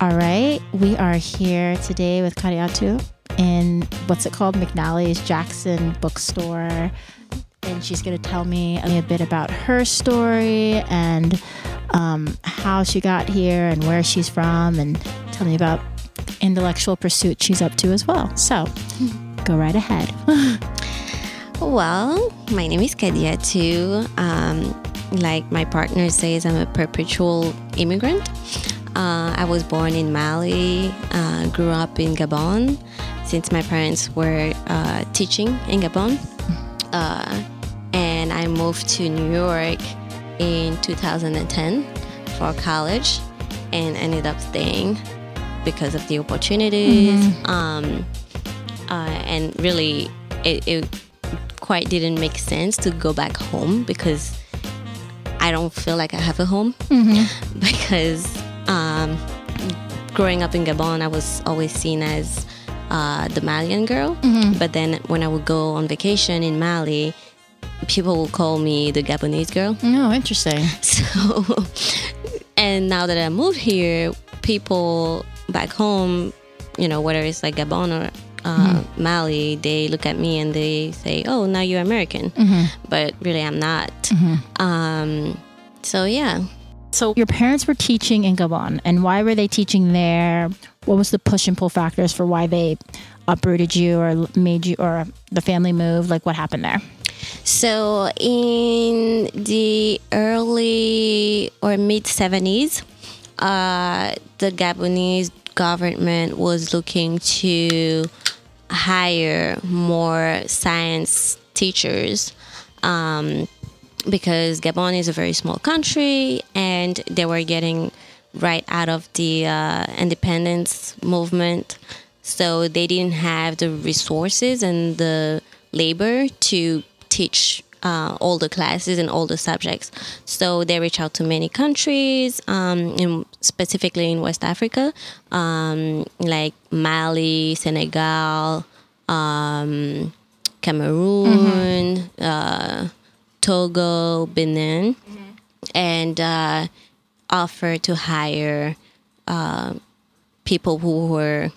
All right, we are here today with Kariatu in what's it called? McNally's Jackson Bookstore. And she's going to tell me a bit about her story and um, how she got here and where she's from, and tell me about intellectual pursuit she's up to as well. So go right ahead. well, my name is Kadiatu. Um, like my partner says, I'm a perpetual immigrant. Uh, I was born in Mali, uh, grew up in Gabon since my parents were uh, teaching in Gabon. Uh, and I moved to New York in 2010 for college and ended up staying because of the opportunities. Mm-hmm. Um, uh, and really, it, it quite didn't make sense to go back home because I don't feel like I have a home mm-hmm. because um, growing up in Gabon, I was always seen as uh, the Malian girl. Mm-hmm. But then when I would go on vacation in Mali, people would call me the Gabonese girl. Oh, interesting. So, and now that I moved here, people back home, you know, whether it's like Gabon or uh, mm-hmm. Mali, they look at me and they say, "Oh, now you're American," mm-hmm. but really I'm not. Mm-hmm. Um, so yeah. So your parents were teaching in Gabon, and why were they teaching there? What was the push and pull factors for why they uprooted you or made you or the family move? Like what happened there? So in the early or mid 70s, uh, the Gabonese government was looking to hire more science teachers um, because Gabon is a very small country and they were getting right out of the uh, independence movement. So they didn't have the resources and the labor to teach uh, all the classes and all the subjects. So they reach out to many countries, um, in, specifically in West Africa, um, like Mali, Senegal, um, Cameroon, mm-hmm. uh, Togo, Benin, mm-hmm. and uh, offer to hire uh, people who were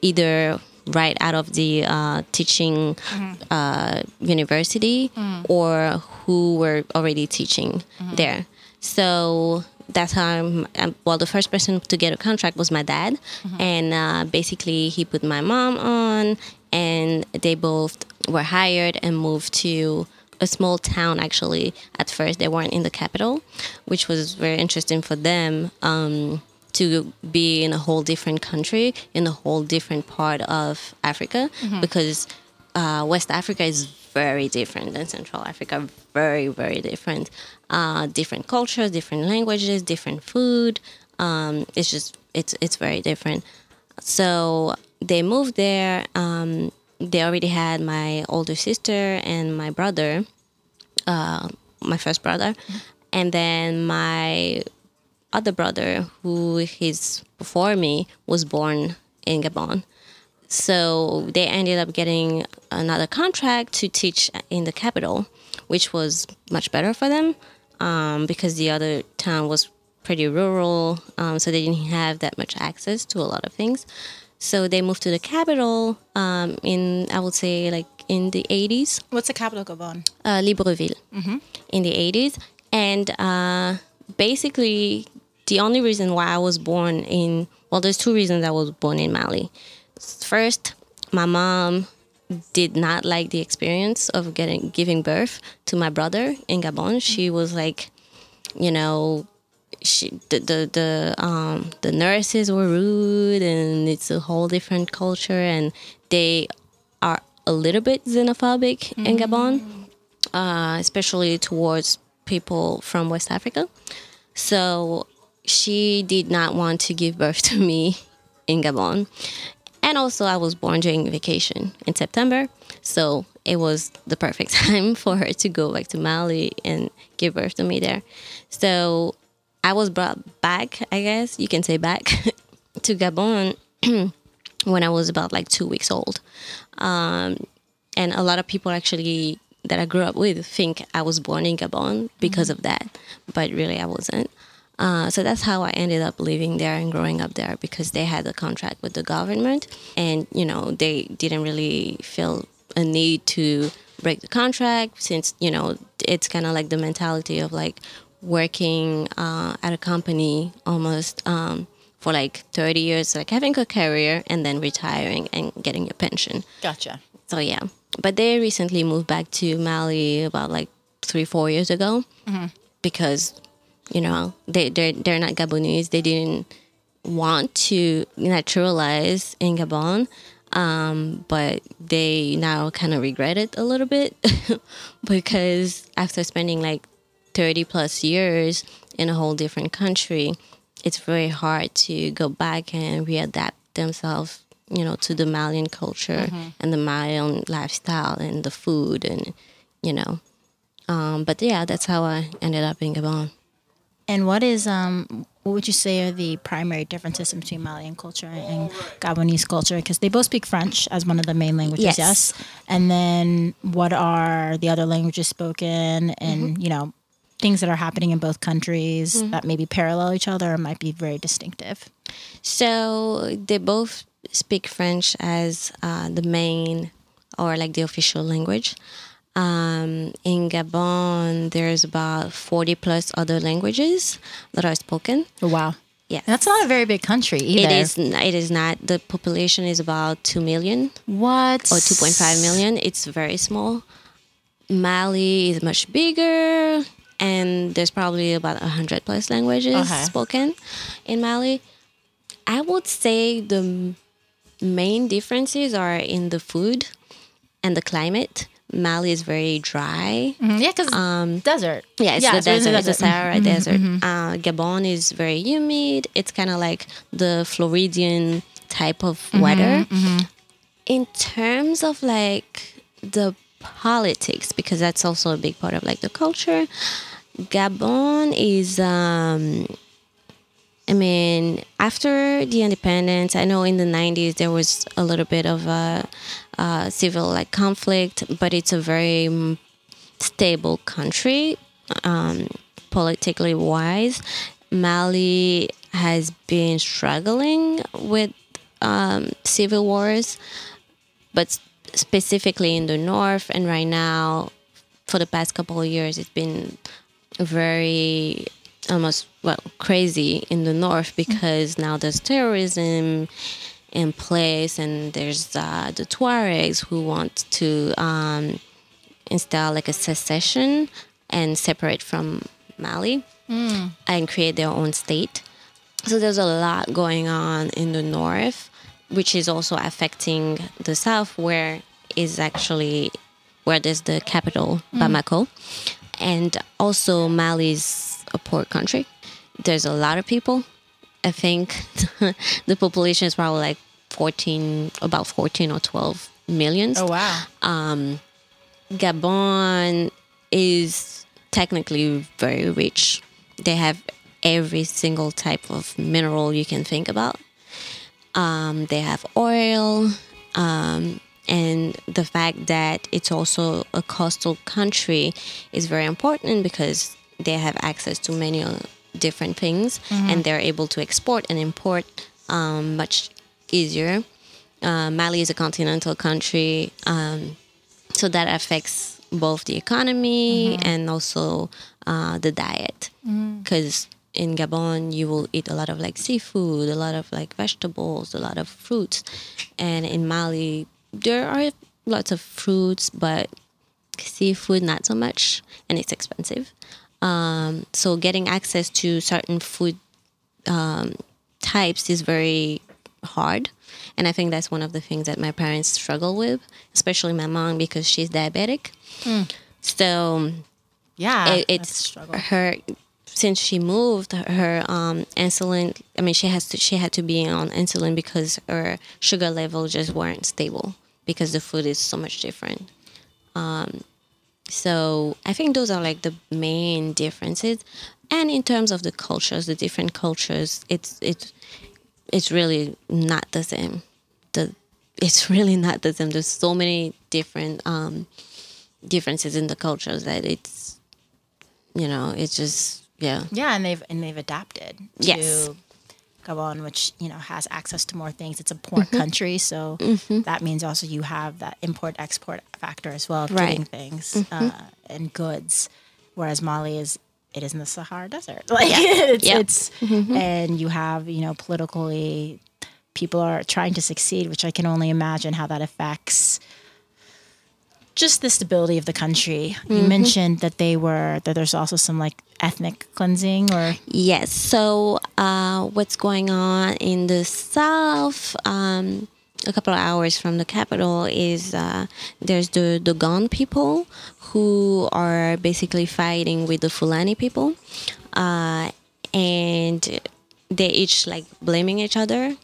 either right out of the uh, teaching mm-hmm. uh, university mm-hmm. or who were already teaching mm-hmm. there. So that's how I'm, I'm, well the first person to get a contract was my dad mm-hmm. and uh, basically he put my mom on and they both were hired and moved to a small town actually at first they weren't in the capital which was very interesting for them um, to be in a whole different country in a whole different part of Africa mm-hmm. because uh, West Africa is very different than Central Africa. Very, very different. Uh, different cultures, different languages, different food. Um, it's just it's it's very different. So they moved there. Um, they already had my older sister and my brother, uh, my first brother, mm-hmm. and then my other brother, who is before me, was born in Gabon. So they ended up getting another contract to teach in the capital, which was much better for them um, because the other town was pretty rural, um, so they didn't have that much access to a lot of things. So they moved to the capital um, in, I would say, like in the 80s. What's the capital of Gabon? Uh, Libreville. Mm-hmm. In the 80s. And uh, basically, the only reason why I was born in well, there's two reasons I was born in Mali. First, my mom did not like the experience of getting giving birth to my brother in Gabon. She was like, you know, she the the the um the nurses were rude and it's a whole different culture and they are a little bit xenophobic mm-hmm. in Gabon, uh, especially towards people from West Africa. So she did not want to give birth to me in Gabon. And also, I was born during vacation in September. So it was the perfect time for her to go back to Mali and give birth to me there. So I was brought back, I guess you can say back, to Gabon when I was about like two weeks old. Um, and a lot of people actually that I grew up with think I was born in Gabon because mm-hmm. of that, but really I wasn't. Uh, so that's how I ended up living there and growing up there because they had a contract with the government, and you know they didn't really feel a need to break the contract since you know it's kind of like the mentality of like working uh, at a company almost um, for like 30 years, like having a career and then retiring and getting your pension. Gotcha. So yeah, but they recently moved back to Mali about like three, four years ago because you know they they're, they're not Gabonese. They didn't want to naturalize in Gabon, um, but they now kind of regret it a little bit because after spending like 30 plus years in a whole different country, it's very hard to go back and readapt themselves, you know, to the Malian culture and the Malian lifestyle and the food and, you know. Um, but yeah, that's how I ended up in Gabon. And what is um what would you say are the primary differences between Malian culture and Gabonese culture? Because they both speak French as one of the main languages, Yes. yes. And then what are the other languages spoken and, you know, things that are happening in both countries that maybe parallel each other or might be very distinctive? So they both speak French as uh, the main or like the official language. Um, in Gabon, there's about 40 plus other languages that are spoken. Oh, wow. Yeah. That's not a very big country either. It is. It is not. The population is about two million What? or two point five million. It's very small. Mali is much bigger, and there's probably about hundred plus languages Okay. spoken in Mali. I would say the main differences are in the food and the climate. Mali is very dry. Mhm, Yeah, because um, desert. Yeah, it's Yeah, the it's really desert. It's the desert. Sahara mm-hmm. Desert. Mm-hmm. Uh, Gabon is very humid. It's kind of like the Floridian type of mm-hmm. weather. In terms of like the politics, because that's also a big part of like the culture. Gabon is um, I mean, after the independence, I know in the 90s there was a little bit of a, uh civil like conflict, but it's a very mm, stable country, um, politically wise. Mali has been struggling with um, civil wars, but specifically in the north, and right now, for the past couple of years, it's been very almost well crazy in the north because now there's terrorism in place and there's uh, the Tuaregs who want to um, install like a secession and separate from Mali and create their own state. So there's a lot going on in the north, which is also affecting the south, where is actually where there's the capital mm-hmm. Bamako, and also Mali's a poor country. There's a lot of people. I think the population is probably like 14, about 14 or 12 millions. Oh, wow. Um, Gabon is technically very rich. They have every single type of mineral you can think about. Um, they have oil, um, and the fact that it's also a coastal country is very important because they have access to many uh, different things and they're able to export and import um, much easier. Uh, Mali is a continental country, um, so that affects both the economy and also uh, the diet. Because in Gabon, you will eat a lot of like seafood, a lot of like vegetables, a lot of fruits, and in Mali, there are lots of fruits, but seafood not so much, and it's expensive. Um, so getting access to certain food um, types is very hard. And I think that's one of the things that my parents struggle with, especially my mom because she's diabetic. So Yeah. it, it's her since she moved her um, insulin. I mean, she has to she had to be on insulin because her sugar level just weren't stable because the food is so much different. Um, so I think those are like the main differences. And in terms of the cultures, the different cultures, it's it's it's really not the same. The it's really not the same. There's so many different um, differences in the cultures that it's you know it's just yeah. Yeah, and they've and they've adapted to Yes. Gabon, which you know has access to more things. It's a poor Mm-hmm. country, so that means also you have that import export factor as well of Right. Mm-hmm. things uh, and goods. Whereas Mali is it is in the Sahara Desert, like it's, Yeah. it's and you have you know politically people are trying to succeed, which I can only imagine how that affects just the stability of the country. You mentioned that they were that there's also some like ethnic cleansing or Yes. So, uh, what's going on in the south, um, a couple of hours from the capital, is uh, there's the Dogon people who are basically fighting with the Fulani people, uh, and they each like blaming each other.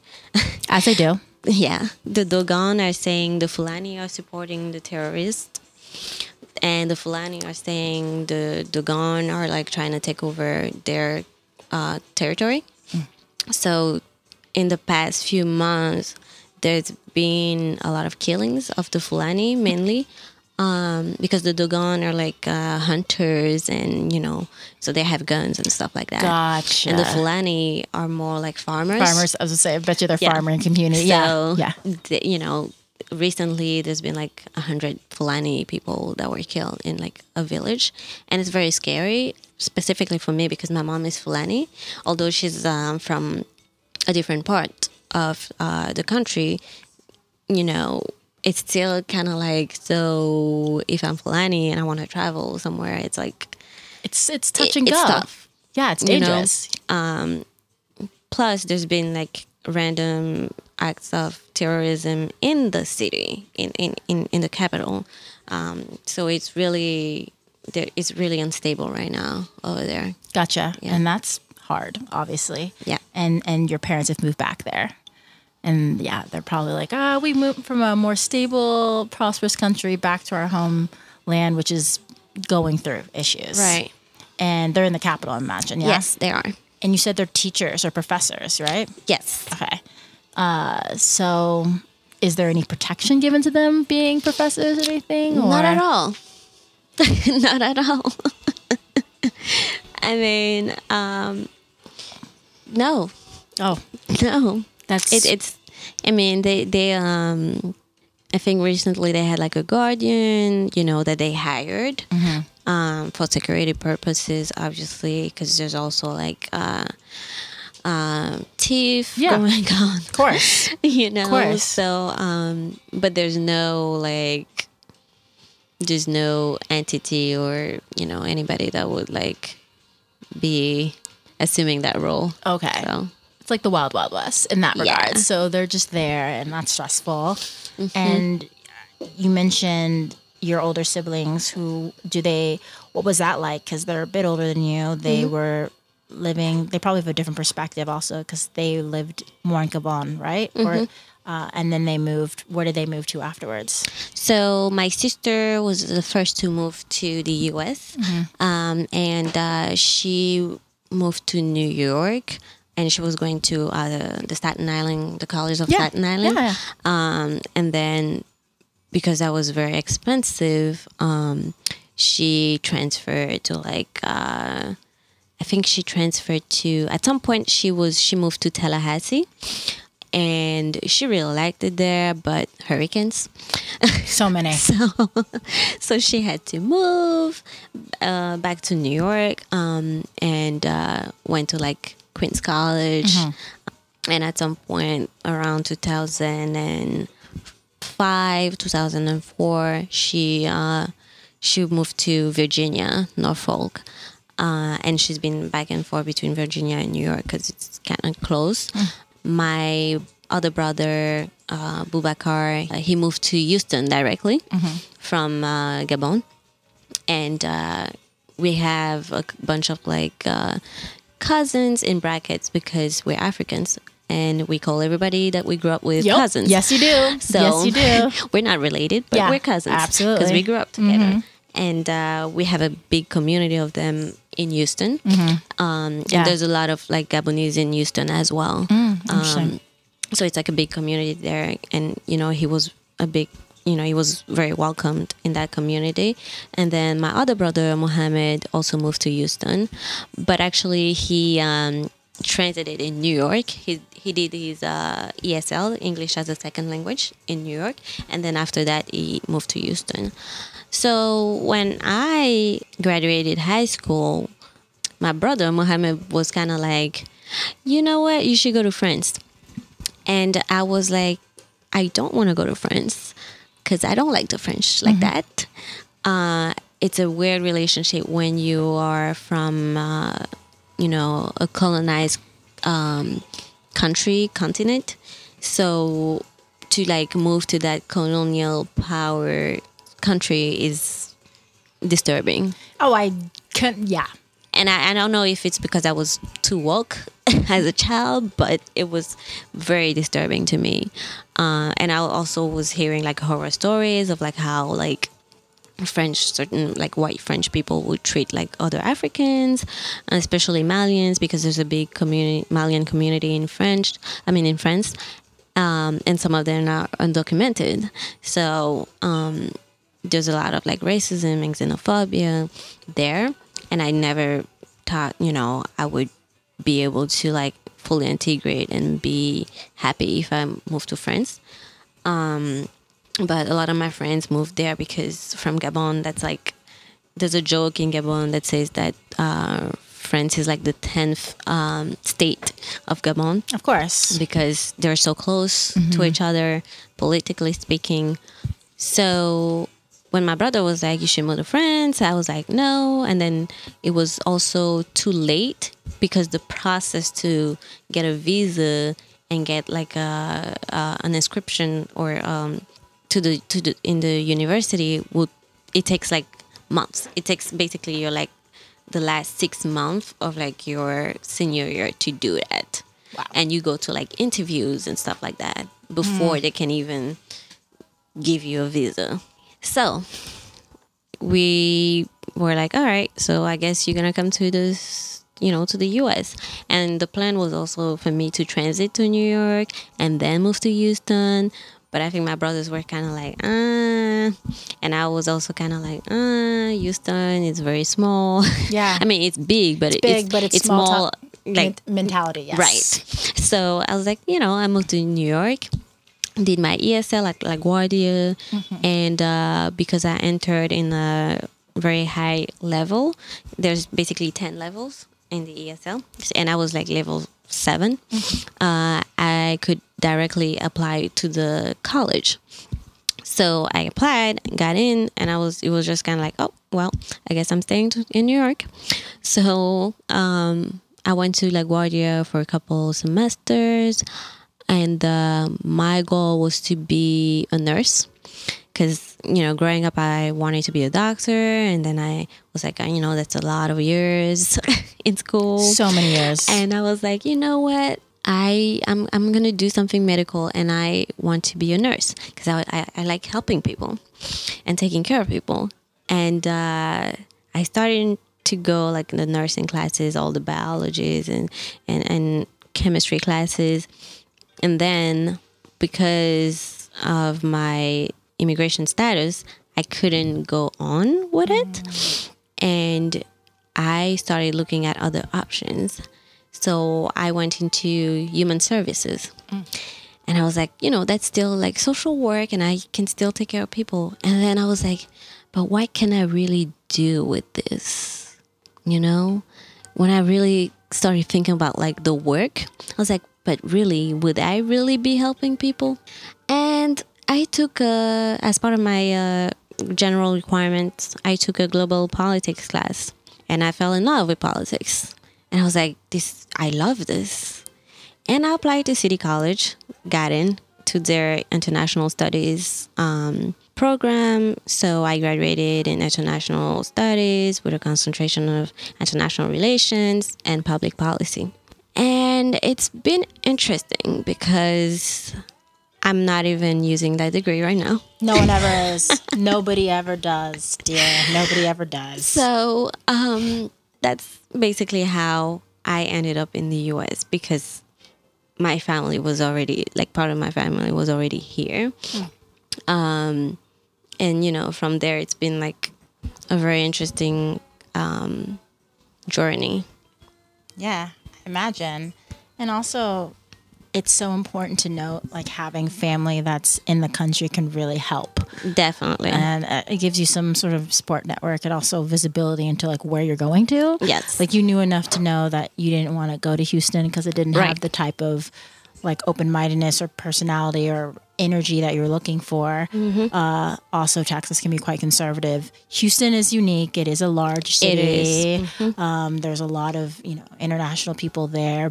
as they do. Yeah, the Dogon are saying the Fulani are supporting the terrorists, and the Fulani are saying the Dogon are like trying to take over their uh, territory. So, in the past few months, there's been a lot of killings of the Fulani mainly. Um, because the Dogon are like uh, hunters and you know, so they have guns and stuff like that. Gotcha. And the Fulani are more like farmers. farmers, as I was gonna say, I bet you they're Yeah. farmer community. So, yeah, yeah. you know, recently there's been like a hundred Fulani people that were killed in like a village, and it's very scary, specifically for me because my mom is Fulani, although she's um, from a different part of uh, the country. You know, it's still kind of like so. If I'm Fulani and I want to travel somewhere, it's like It's it's touch It- and it's tough. Yeah, it's You know, dangerous. plus there's been like random acts of terrorism in the city in in in, in the capital um, so it's really there it's really unstable right now over there Gotcha. Yeah. And that's hard, obviously. Yeah. And and your parents have moved back there. And yeah, they're probably like, ah, we moved from a more stable, prosperous country back to our homeland, which is going through issues. right And they're in the capital, I imagine. Yeah. yes they are And you said they're teachers or professors, right? yes Okay. Uh, so is there any protection given to them being professors or anything? not at all not at all i mean um no Oh, no that's it, it's i mean they they um i think recently they had like a guardian you know that they hired Mm-hmm. um for security purposes obviously because there's also like uh um thief Yeah. going on of course. you know course. so um but there's no like there's no entity or you know anybody that would like be assuming that role Okay. so It's like the Wild Wild West in that Yeah. regard. So they're just there and that's stressful. And you mentioned your older siblings who do they what was that like because they're a bit older than you they were living they probably have a different perspective also because they lived more in gabon right or uh, and then they moved where did they move to afterwards So my sister was the first to move to the U.S. Um, and uh, she moved to New York, and she was going to uh, the, the Staten Island, the College of Yeah. Staten Island. Yeah. Um, and then because that was very expensive, um, she transferred to like. Uh, I think she transferred to at some point she was she moved to Tallahassee and she really liked it there but hurricanes so many so she had to move uh, back to New York um, and uh, went to like Queens College. And at some point around 2005, 2004, she uh, she moved to Virginia, Norfolk. Uh, and she's been back and forth between Virginia and New York because it's kind of close. My other brother, uh, Boubacar, uh, he moved to Houston directly from uh, Gabon, and uh, we have a bunch of like uh, cousins in brackets because we're Africans, and we call everybody that we grew up with Yep. cousins. yes you do So yes you do we're not related, but Yeah, we're cousins. absolutely. Because we grew up together. And uh, we have a big community of them in Houston. Um, Mm-hmm. Yeah. And there's a lot of like Gabonese in Houston as well. Mm. Um, so it's like a big community there. And, you know, he was a big you know, he was very welcomed in that community. And then my other brother, Mohammed, also moved to Houston, but actually he um, transited in New York. He he did his uh, ESL, English as a Second Language, in New York, and then after that he moved to Houston. So when I graduated high school, my brother Mohammed was kind of like, you know what, you should go to France. And I was like, I don't want to go to France because I don't like the French like that. Uh, it's a weird relationship when you are from, uh, you know, a colonized um, country, continent. So to like move to that colonial power country is disturbing. Oh, I can't. Yeah. And I, I don't know if it's because I was too woke as a child, but it was very disturbing to me. Uh, and I also was hearing like horror stories of like how like French, certain like white French people would treat like other Africans, especially Malians, because there's a big community Malian community in French. I mean in France, um, and some of them are undocumented. So um, there's a lot of like racism and xenophobia there, and I never thought you know I would be able to like fully integrate and be happy if I moved to France. Um, but a lot of my friends moved there because from Gabon, that's like there's a joke in Gabon that says that uh, France is like the tenth um, state of Gabon Of course. because they're so close to each other, politically speaking. So when my brother was like, "You should move to France," I was like, "No," and then it was also too late because the process to get a visa and get like a, a an inscription or um, to the to the in the university would it takes like months. It takes basically your like the last six months of like your senior year to do that. Wow. And you go to like interviews and stuff like that before they can even give you a visa. So we were like, all right, so I guess you're gonna come to this, you know, to the US. And the plan was also for me to transit to New York and then move to Houston. But I think my brothers were kind of like, uh, and I was also kind of like, uh, Houston is very small. Yeah. I mean, it's big, but it's Big, but it's, small, small. top like mentality. Yes. Right. So I was like, you know, I moved to New York, did my ESL at LaGuardia, and uh, because I entered in a very high level, there's basically 10 levels in the ESL, and I was like level 7 uh, I could directly apply to the college. So I applied, got in, and I was it was just kind of like, oh well, I guess I'm staying to, in New York. So um, I went to LaGuardia for a couple semesters, and uh, my goal was to be a nurse. Because you know, growing up, I wanted to be a doctor, and then I was like, you know, that's a lot of years in school. So many years. And I was like, you know what? I I'm I'm gonna do something medical, and I want to be a nurse because I, I I like helping people and taking care of people. And uh, I started to go like the nursing classes, all the biologies and and and chemistry classes, and then because of my immigration status, I couldn't go on with it, and I started looking at other options. So I went into human services. Mm. And I was like, you know, that's still like social work and I can still take care of people. And then I was like, but what can I really do with this? You know? When I really started thinking about like the work, I was like, but really, would I really be helping people? And I took, uh, as part of my uh, general requirements, I took a global politics class and I fell in love with politics. And I was like, this, I love this. And I applied to City College, got in to their international studies um, program. So I graduated in international studies with a concentration of international relations and public policy. And it's been interesting because I'm not even using that degree right now. no one ever is. Nobody ever does, dear. Nobody ever does. So um, that's basically how I ended up in the US because my family was already, like, part of my family was already here. Um, and you know, from there, it's been like a very interesting um, journey. Yeah, I imagine. And also, it's so important to note like having family that's in the country can really help. Definitely. And uh, it gives you some sort of support network and also visibility into like where you're going to. Yes. Like you knew enough to know that you didn't want to go to Houston because it didn't Right. have the type of like open mindedness or personality or energy that you're looking for. Mm-hmm. Uh, also, Texas can be quite conservative. Houston is unique. It is a large city. is. Mm-hmm. Um, there's a lot of you know international people there.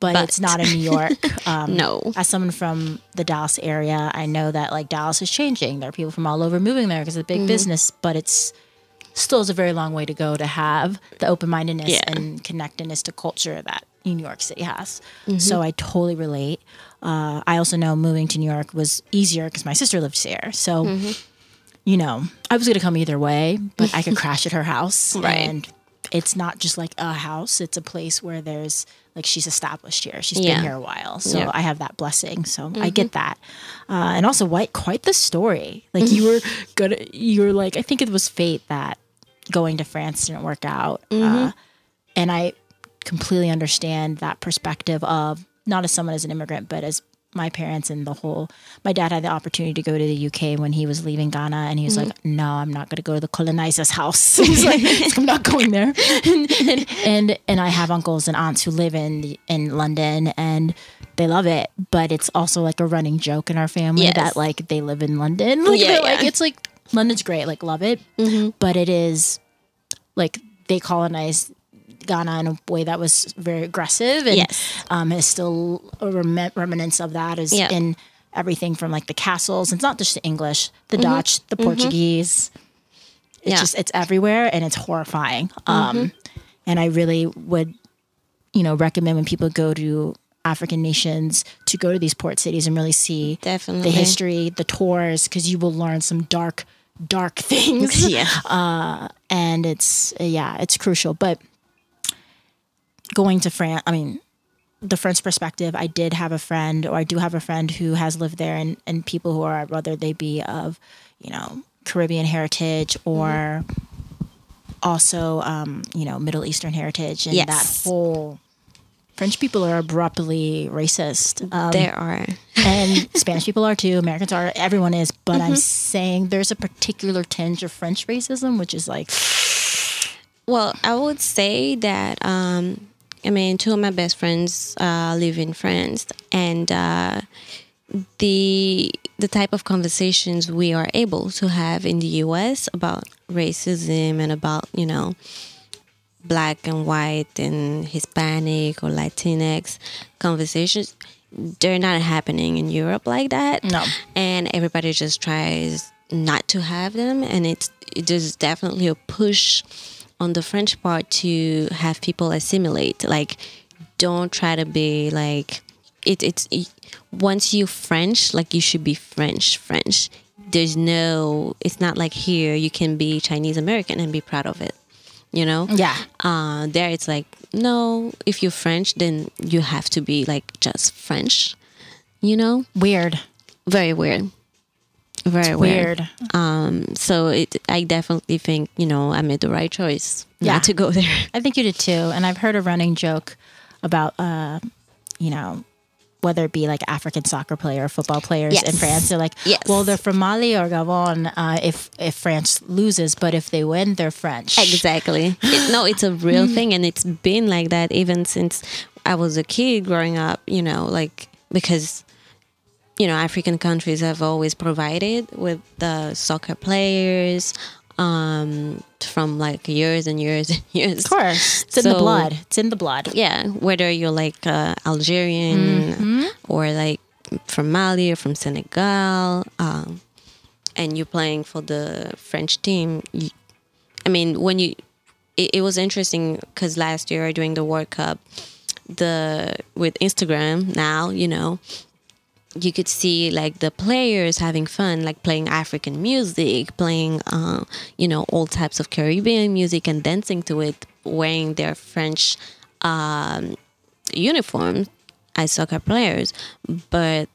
But, But- it's not in New York. Um, No. As someone from the Dallas area, I know that like Dallas is changing. There are people from all over moving there because it's a Mm-hmm. big business, but it's still is a very long way to go to have the open mindedness Yeah. and connectedness to culture that New York City has. Mm-hmm. So I totally relate. Uh, I also know moving to New York was easier because my sister lived there. So, Mm-hmm. you know, I was going to come either way, but I could crash at her house. Right. And it's not just like a house, it's a place where there's like she's established here. She's Yeah. been here a while. So Yeah. I have that blessing. So I get that. Uh, and also, what quite the story. Like you were good. You were like, I think it was fate that going to France didn't work out. Uh, and I completely understand that perspective of not as someone as an immigrant, but as my parents and the whole. My dad had the opportunity to go to the UK when he was leaving Ghana, and he was like, mm-hmm. "No, I'm not going to go to the colonizer's house." He's like, "I'm not going there." And, and and I have uncles and aunts who live in the, in London, and they love it. But it's also like a running joke in our family Yes. that like they live in London. Like, Yeah, they're like it's like London's great, like love it, mm-hmm. but it is like they colonized Ghana in a way that was very aggressive and Yes. um, is still a rem- remnants of that is Yeah. in everything from like the castles. It's not just the English, the Dutch, the Portuguese. It's Yeah. just it's everywhere and it's horrifying. Um, and I really would, you know, recommend when people go to African nations to go to these port cities and really see Definitely. the history, the tours, because you will learn some dark, dark things yeah. and it's yeah it's crucial but going to france i mean the french perspective i did have a friend or i do have a friend who has lived there and, and people who are whether they be of you know caribbean heritage or also um, you know middle eastern heritage and Yes. that whole french people are abruptly racist um, there are. and Spanish people are too. Americans are. Everyone is. But Mm-hmm. I'm saying there's a particular tinge of French racism, which is like, Well, I would say that um, I mean, two of my best friends uh, live in France, and uh, the the type of conversations we are able to have in the U.S. about racism and about you know black and white and Hispanic or Latinx conversations, they're not happening in Europe like that. No. and everybody just tries not to have them, and it's it there's definitely a push on the French part to have people assimilate. Like, don't try to be like it. It's it, once you French, like you should be French French. There's no. It's not like here you can be Chinese American and be proud of it. You know. yeah, Uh, there it's like no. If you're French, then you have to be like just French. You know. weird, Very weird. Very weird. weird. Um, so it, I definitely think you know I made the right choice Yeah. not to go there. I think you did too. And I've heard a running joke about, uh, you know, whether it be like African soccer player or football players in France. They're like, Yes. well, they're from Mali or Gabon uh, if if France loses, but if they win, they're French. Exactly. It- no, it's a real thing, and it's been like that even since I was a kid growing up. You know, like because you know African countries have always provided with the soccer players um, from like years and years and years. Of course, it's in the blood. It's in the blood. Yeah, whether you're like uh, Algerian or like from Mali or from Senegal, um, and you're playing for the French team. You, I mean, when you, it, it was interesting because last year during the World Cup, the with Instagram now, you know, you could see like the players having fun, like playing African music, playing, uh, you know, all types of Caribbean music and dancing to it, wearing their French um, uniforms as soccer players. But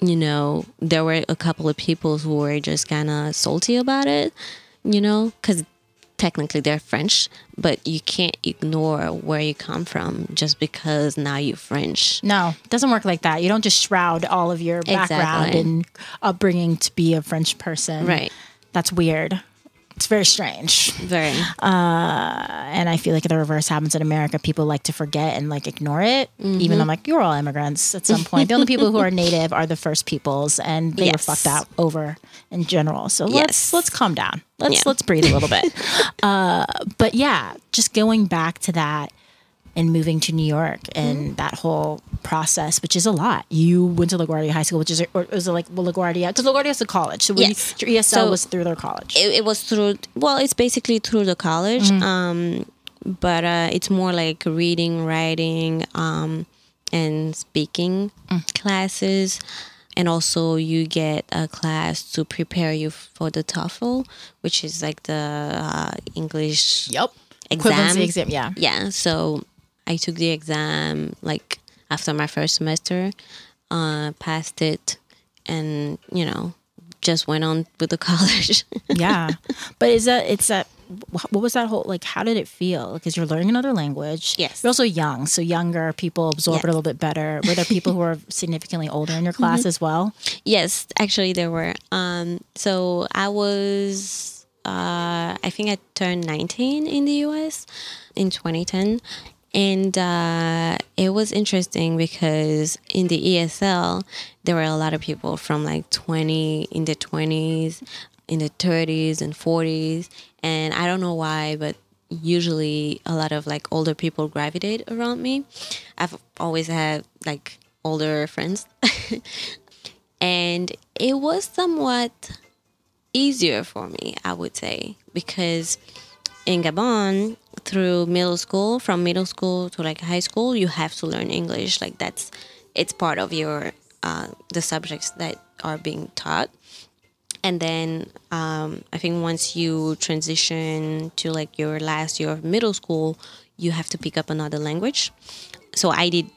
you know, there were a couple of people who were just kind of salty about it, you know, because technically they're French, but you can't ignore where you come from just because now you're French. No, it doesn't work like that. You don't just shroud all of your background Exactly. and upbringing to be a French person. Right. That's weird. It's very strange. Very. And I feel like the reverse happens in America. People like to forget and like ignore it. Mm-hmm. Even though I'm like, you're all immigrants at some point. the only people who are native are the first peoples and they Yes. were fucked out over in general. So let's let's calm down. Let's Yeah. let's breathe a little bit. uh, but yeah, just going back to that and moving to New York and Mm-hmm. that whole process, which is a lot. You went to LaGuardia High School, which is or was it like well, LaGuardia? Because LaGuardia is a college, so Yes. you, your ESL So- was through their college. it, it was through well it's basically through the college um but uh it's more like reading writing um and speaking classes and also you get a class to prepare you for the TOEFL which is like the uh, English yep. exam. Equivalency exam. Yeah. yeah so i took the exam like after my first semester uh passed it and you know just went on with the college yeah but is that it's that what was that whole like how did it feel because you're learning another language Yes. you're also young so younger people absorb it a little bit better were there people who are significantly older in your class Mm-hmm. as well Yes, actually there were. Um, so I was, uh, I think I turned 19 in the US in 2010. And uh, it was interesting because in the ESL, there were a lot of people from like 20, in the 20s, in the 30s and 40s. And I don't know why, but usually a lot of like older people gravitate around me. I've always had like older friends. and it was somewhat easier for me, I would say, because in Gabon, through middle school, from middle school to like high school, you have to learn English. Like that's it's part of your uh, the subjects that are being taught. And then um, I think once you transition to like your last year of middle school, you have to pick up another language. So I did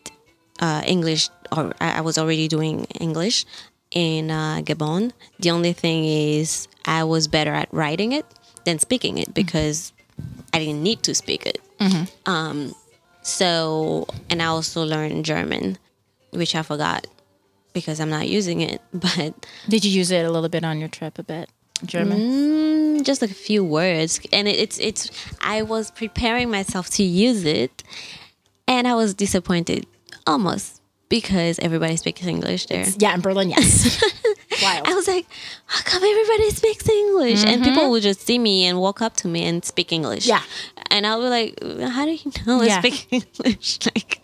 uh, English, or I was already doing English in uh, Gabon. The only thing is, I was better at writing it than speaking it because I didn't need to speak it. Um, so, and I also learned German, which I forgot because I'm not using it. But did you use it a little bit on your trip a bit german Mm, just like a few words and it, it's it's i was preparing myself to use it and i was disappointed almost because everybody speaks english there yeah in berlin yes wild. I was like how come everybody speaks english? And people would just see me and walk up to me and speak english. Yeah. and i'll be like how do you know i Yeah. speak english? Like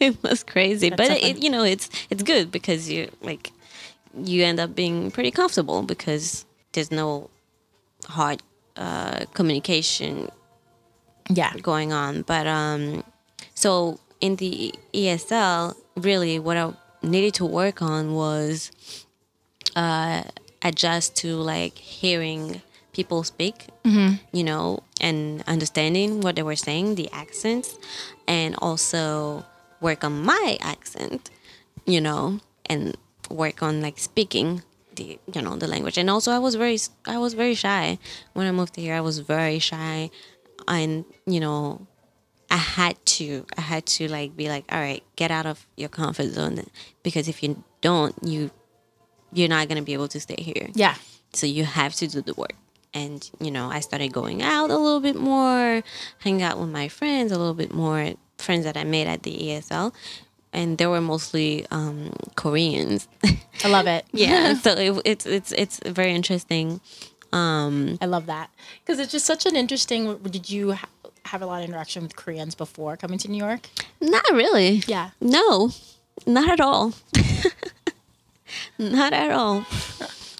it was crazy. But so it, you know it's it's good because you like you end up being pretty comfortable because there's no hard uh, communication yeah. going on. But um, so in the ESL, really what I needed to work on was uh, adjust to like hearing people speak, you know, and understanding what they were saying, the accents, and also work on my accent, you know, and work on like speaking the you know the language. And also i was very i was very shy. When i moved here i was very shy. And you know i had to i had to like be like all right get out of your comfort zone. Because if you don't you you're not going to be able to stay here. Yeah. So you have to do the work. And you know i started going out a little bit more hang out with my friends a little bit more friends that i made at the esl and they were mostly um, koreans. I love it. Yeah so it, it's it's it's very interesting. Um, I love that. Because it's just such an interesting. Did you ha- have a lot of interaction with Koreans before coming to New York? not really. Yeah, no. Not at all not at all.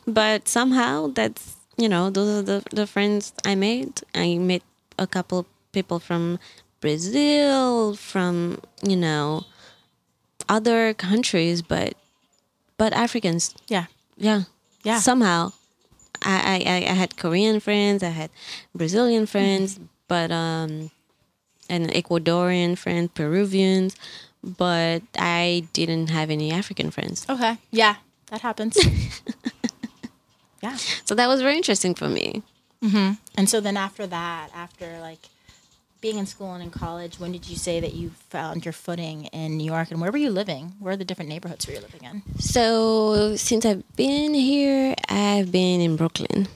But somehow that's you know those are the, the friends i made. I met a couple of people from brazil from you know other countries but but africans. Yeah, yeah. Yeah. somehow. I, I i I had korean friends i had brazilian friends but um and Ecuadorian friends, Peruvians, but I didn't have any African friends. Okay. Yeah, that happens. yeah. So that was very interesting for me. And so then after that, after like being in school and in college, when did you say that you found your footing in New York and where were you living? Where are the different neighborhoods were you living in? So since I've been here, I've been in Brooklyn,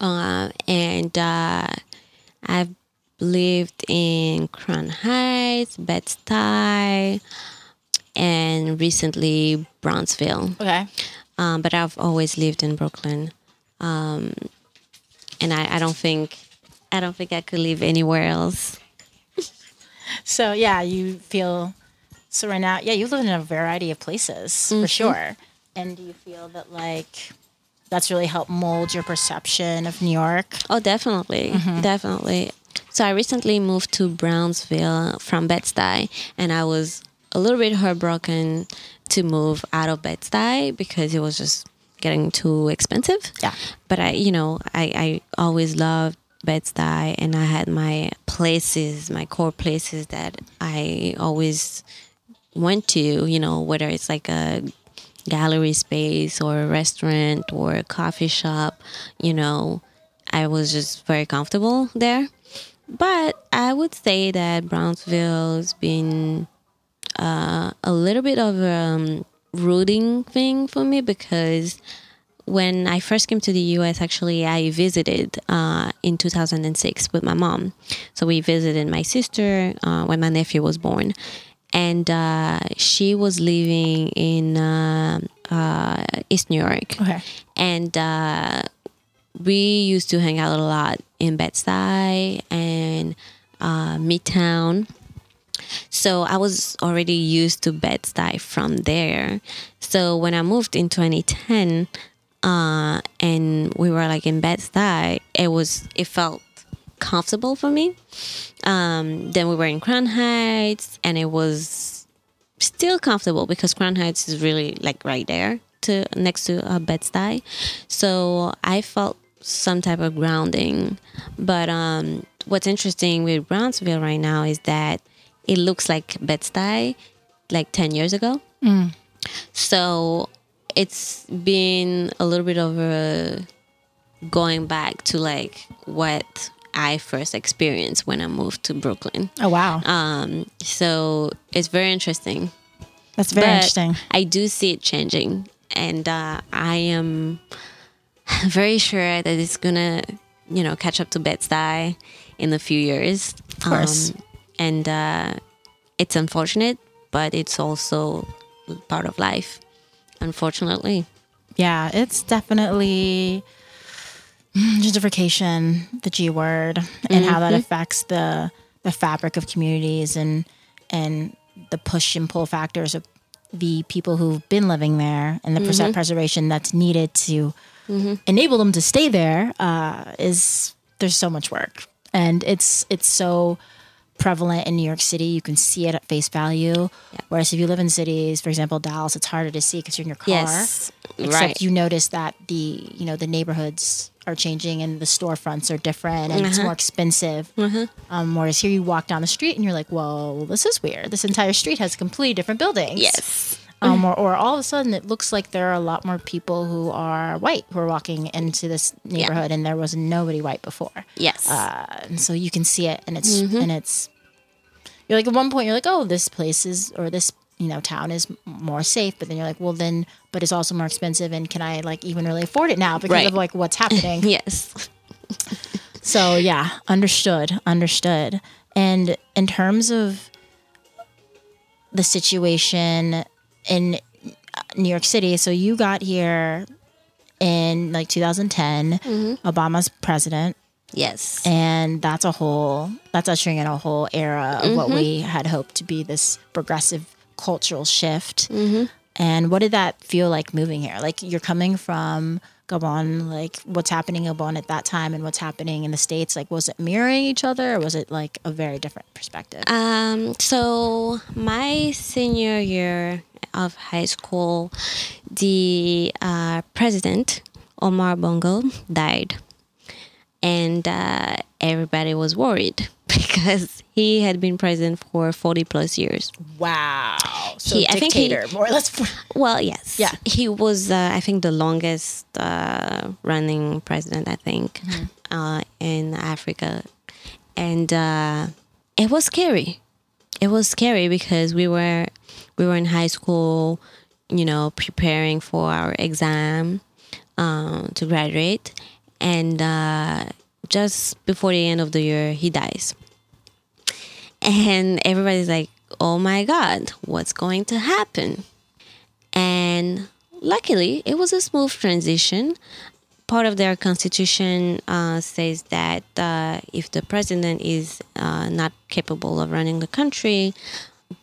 uh, and uh, I've lived in Crown Heights, Bed Stuy, and recently Brownsville. Okay. Um, but I've always lived in Brooklyn, um, and I, I don't think I don't think I could live anywhere else. So yeah, you feel so right now, yeah, you live in a variety of places for sure. And do you feel that like that's really helped mold your perception of New York? Oh, definitely, definitely. So I recently moved to Brownsville from Bed-Stuy, and I was a little bit heartbroken to move out of Bed-Stuy because it was just getting too expensive. Yeah. But I, you know, I, I always loved Bed-Stuy, and I had my places, my core places that I always went to. You know, whether it's like a gallery space or a restaurant or a coffee shop, you know, I was just very comfortable there. But I would say that Brownsville's been uh, a little bit of a um, rooting thing for me because when I first came to the US, actually, I visited uh, in 2006 with my mom. So we visited my sister uh, when my nephew was born. And uh, she was living in uh, uh, East New York. Okay. And uh, we used to hang out a lot in Bed-Stuy and uh, Midtown. So I was already used to Bed-Stuy from there. So when I moved in 2010, uh, and we were like in Bed-Stuy, it was it felt comfortable for me. Um, then we were in Crown Heights, and it was still comfortable because Crown Heights is really like right there to next to uh, Bed-Stuy. So I felt some type of grounding. But um, what's interesting with Brownsville right now is that it looks like Bed-Stuy like 10 years ago. So it's been a little bit of a going back to like what I first experienced when I moved to Brooklyn. Oh wow. Um, so it's very interesting. that's very But interesting. I do see it changing, and uh, I am very sure that it's gonna, you know, catch up to Bed-Stuy in a few years. Of course. Um, and uh, it's unfortunate, but it's also part of life. Unfortunately, Yeah, it's definitely gentrification, the G word, and how that mm-hmm. affects the the fabric of communities and and the push and pull factors of the people who've been living there and the mm-hmm. percent preservation that's needed to enable them to stay there uh, is there's so much work and it's it's so prevalent in New York City. You can see it at face value. Whereas if you live in cities, for example, Dallas, it's harder to see because you're in your car. Yes, Except right. you notice that the you know the neighborhoods are changing and the storefronts are different and Uh-huh. it's more expensive. Um, whereas here you walk down the street and you're like, whoa, this is weird. This entire street has completely different buildings. yes, Um, or, or all of a sudden it looks like there are a lot more people who are white who are walking into this neighborhood and there was nobody white before yes, uh, and so you can see it and it's Mm-hmm. and it's you're like at one point you're like oh this place is or this you know town is more safe but then you're like well then but it's also more expensive and can i like even really afford it now because Right. of like what's happening yes. so yeah understood understood and in terms of the situation in new york city. So you got here in like 2010 mm-hmm. obama's president. Yes. and that's a whole that's ushering in a whole era of what mm-hmm. we had hoped to be this progressive cultural shift. Mm-hmm. And what did that feel like moving here? Like you're coming from gabon like what's happening in gabon at that time and what's happening in the states? Like was it mirroring each other or was it like a very different perspective? Um, so my senior year of high school, the uh, president Omar Bongo died, and uh, everybody was worried because he had been president for 40 plus years. Wow. So He- I think he- dictator, more or less. Well, yes. Yeah. He was, uh, I think, the longest uh, running president, I think, uh, in Africa. And uh, it was scary. It was scary because we were we were in high school, you know, preparing for our exam um, to graduate, and uh, just before the end of the year, he dies. And everybody's like, "Oh my God, what's going to happen?" And luckily, it was a smooth transition. Part of their constitution uh, says that uh, if the president is uh, not capable of running the country,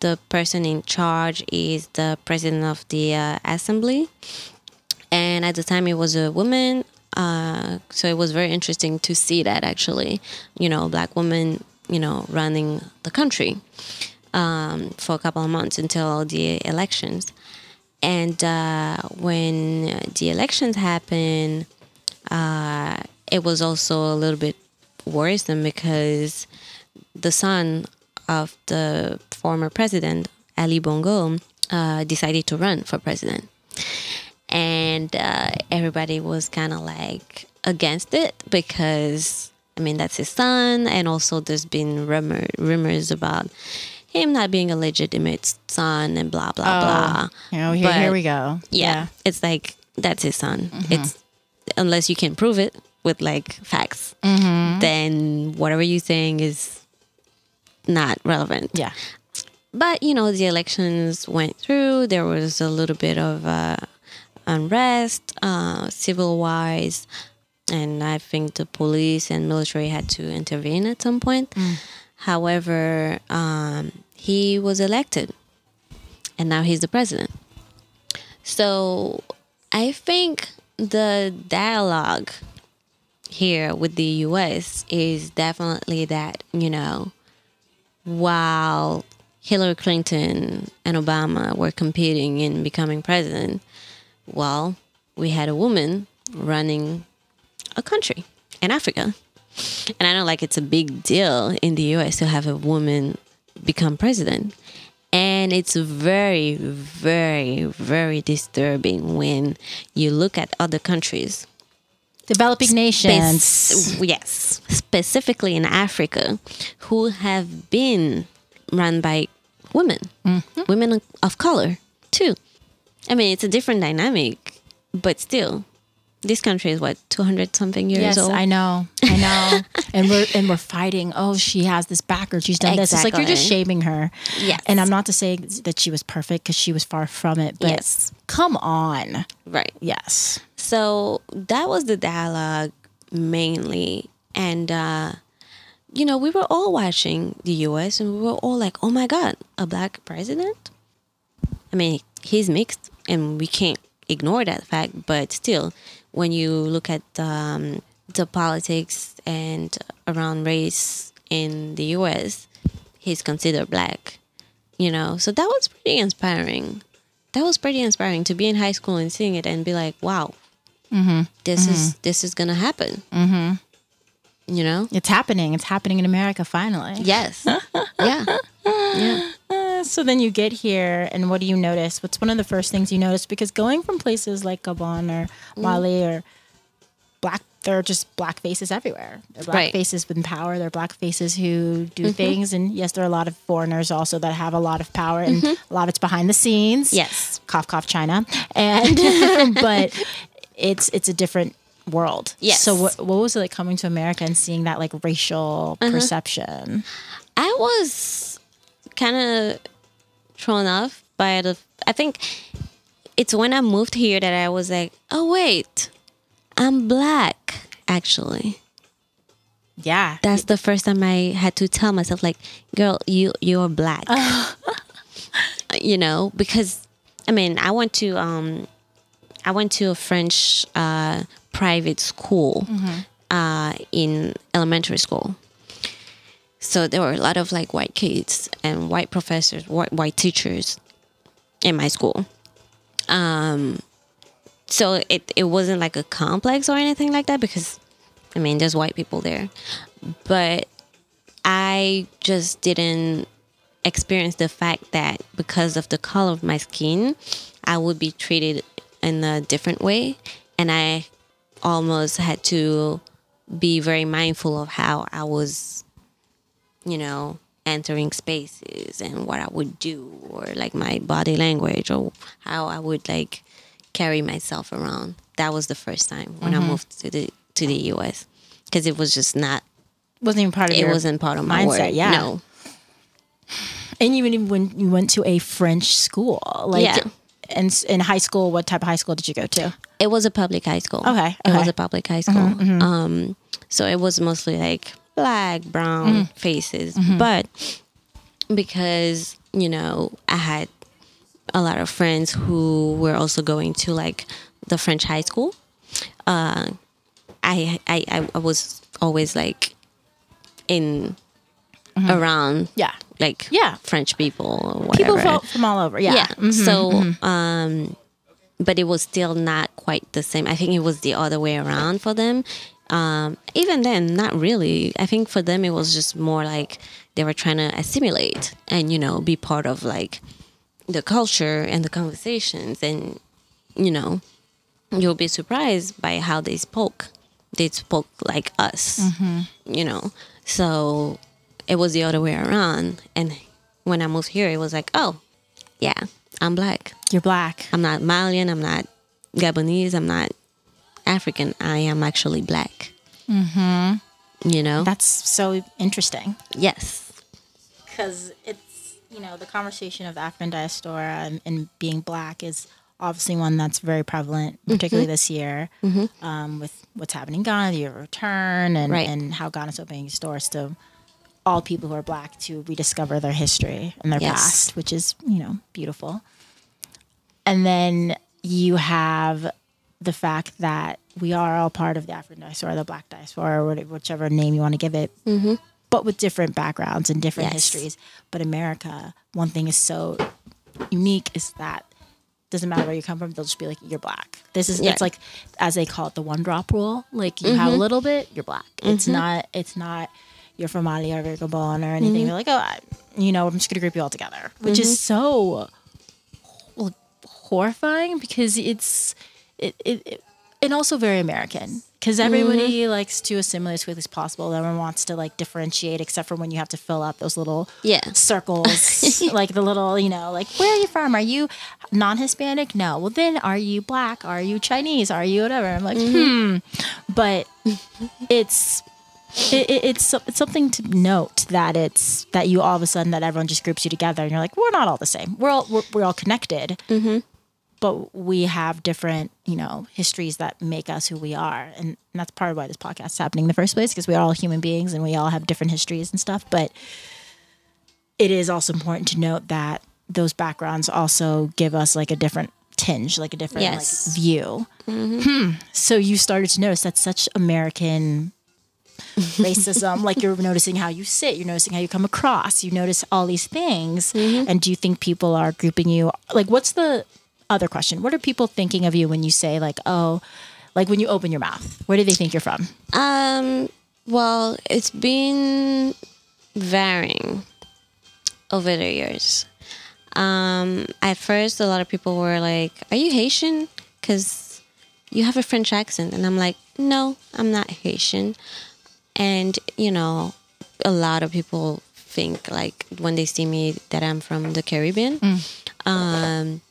the person in charge is the president of the uh, assembly. And at the time, it was a woman. Uh, so it was very interesting to see that actually, you know, black woman, you know, running the country um, for a couple of months until the elections. And uh, when the elections happened, uh, it was also a little bit worrisome because the son of the former president, Ali Bongo, uh, decided to run for president. And uh, everybody was kind of like against it because, I mean, that's his son. And also, there's been rumor, rumors about him not being a legitimate son and blah, blah, blah. You know, here, But- here we go. Yeah. It's like that's his son. It's unless you can prove it with like facts, then whatever you're saying is not relevant. Yeah. But you know, the elections went through. There was a little bit of uh, unrest, uh, civil wise, and I think the police and military had to intervene at some point. However, um, he was elected, and now he's the president. So I think the dialogue here with the US is definitely that, you know, while Hillary Clinton and Obama were competing in becoming president, well, we had a woman running a country in Africa. And I know like it's a big deal in the US to have a woman become president. And it's very, very, very disturbing when you look at other countries. Developing nations. Spec- yes, specifically in Africa, who have been run by women, mm-hmm. women of color too. I mean, it's a different dynamic, but still, this country is what two hundred something years Yes, old. I know. I know. and we're and we're fighting. Oh, she has this backer. She's done this. It's like you're just shaming her. Yes. And I'm not to say that she was perfect because she was far from it. But Yes. come on. right. Yes. So that was the dialogue mainly. And, uh, you know, we were all watching the US and we were all like, oh my God, a black president? I mean, he's mixed and we can't ignore that fact. But still, when you look at um, the politics and around race in the US, he's considered black, you know? So that was pretty inspiring. That was pretty inspiring to be in high school and seeing it and be like, wow, this is this is gonna happen. Mm-hmm. You know? It's happening. It's happening in America finally. Yes. yeah. Yeah. Uh, so then you get here, and what do you notice? What's one of the first things you notice? Because going from places like Gabon or mm. Mali or black, there are just black faces everywhere. There are black Right. faces with power. There are black faces who do mm-hmm. things, and yes, there are a lot of foreigners also that have a lot of power, and mm-hmm. a lot of it's behind the scenes. Yes. cough, cough, China, and but it's it's a different world. Yes. So what what was it like coming to America and seeing that like racial uh-huh. perception? I was kind of thrown off by the. I think it's when I moved here that I was like, oh wait, I'm black. Actually, Yeah, that's the first time I had to tell myself, like, girl, you you're black. you know, because I mean, I went to um, I went to a French uh, private school uh, in elementary school. So there were a lot of like white kids and white professors, white white teachers in my school. Um, so it it wasn't like a complex or anything like that because I mean there's white people there, but I just didn't experience the fact that because of the color of my skin, I would be treated in a different way. And I almost had to be very mindful of how I was, you know, entering spaces and what I would do or like my body language or how I would like carry myself around. That was the first time when I mm-hmm. moved to the to the US because it was just not Wasn't even part of it wasn't part of my mindset, work. yeah. No. And even when you went to a French school, like Yeah. in, in high school, what type of high school did you go to? It was a public high school. Okay, It was a public high school. Mm-hmm, mm-hmm. Um, so it was mostly like black, brown faces. But because, you know, I had a lot of friends who were also going to like the French high school, uh, I, I, I was always like in around Yeah. like Yeah. French people. People fro- from all over. Yeah. Yeah. Mhm. So, um, but it was still not quite the same. I think it was the other way around for them. Um, even then, not really. I think for them, it was just more like they were trying to assimilate and, you know, be part of like the culture and the conversations. And, you know, you'll be surprised by how they spoke. They spoke like us, you know. So it was the other way around. And when I moved here, it was like, oh, yeah, I'm black. You're black. I'm not Malian. I'm not Gabonese. I'm not African. I am actually black. Mm-hmm. You know? That's so interesting. yes. because it's you know the conversation of the African diaspora and, and being black is obviously one that's very prevalent, particularly this year um, with what's happening in Ghana, the year of return, and Right. and how Ghana's opening its doors to all people who are black to rediscover their history and their Yes. past, which is you know beautiful. And then you have the fact that we are all part of the African diaspora, the Black diaspora, or whichever name you want to give it, mm-hmm. but with different backgrounds and different Yes. histories. But America, one thing is so unique is that doesn't matter where you come from, they'll just be like, you're black. This is Yeah. it's like as they call it the one drop rule. Like you have a mm-hmm. little bit, you're black. It's mm-hmm. not it's not you're from Mali or Gabon or anything. You're like, oh, I, you know, I'm just gonna group you all together, which is so well, horrifying because it's it, it, it and also very American because everybody mm-hmm. likes to assimilate as quickly as possible. Everyone wants to like differentiate, except for when you have to fill out those little Yeah. circles, like the little, you know, like where are you from? Are you non-Hispanic? No. Well, then are you black? Are you Chinese? Are you whatever? I'm like, mm-hmm. hmm. But it's it, it- it's it's something to note that it's that you all of a sudden that everyone just groups you together and you're like, we're not all the same. We're all we're, we're all connected. Mm-hmm. But we have different, you know, histories that make us who we are, and that's part of why this podcast is happening in the first place because we are all human beings and we all have different histories and stuff. But it is also important to note that those backgrounds also give us like a different tinge, like a different Yes. like view. Hmm. So you started to notice that's such American racism. like you're noticing how you sit, you're noticing how you come across, you notice all these things. And do you think people are grouping you? Like, what's the other question? What are people thinking of you when you say like, oh, like when you open your mouth? Where do they think you're from? Um, well, it's been varying over the years. Um, at first, a lot of people were like, Are you Haitian? Because you have a French accent. And I'm like, No, I'm not Haitian. And, you know, a lot of people think, like, when they see me, that I'm from the Caribbean. Um,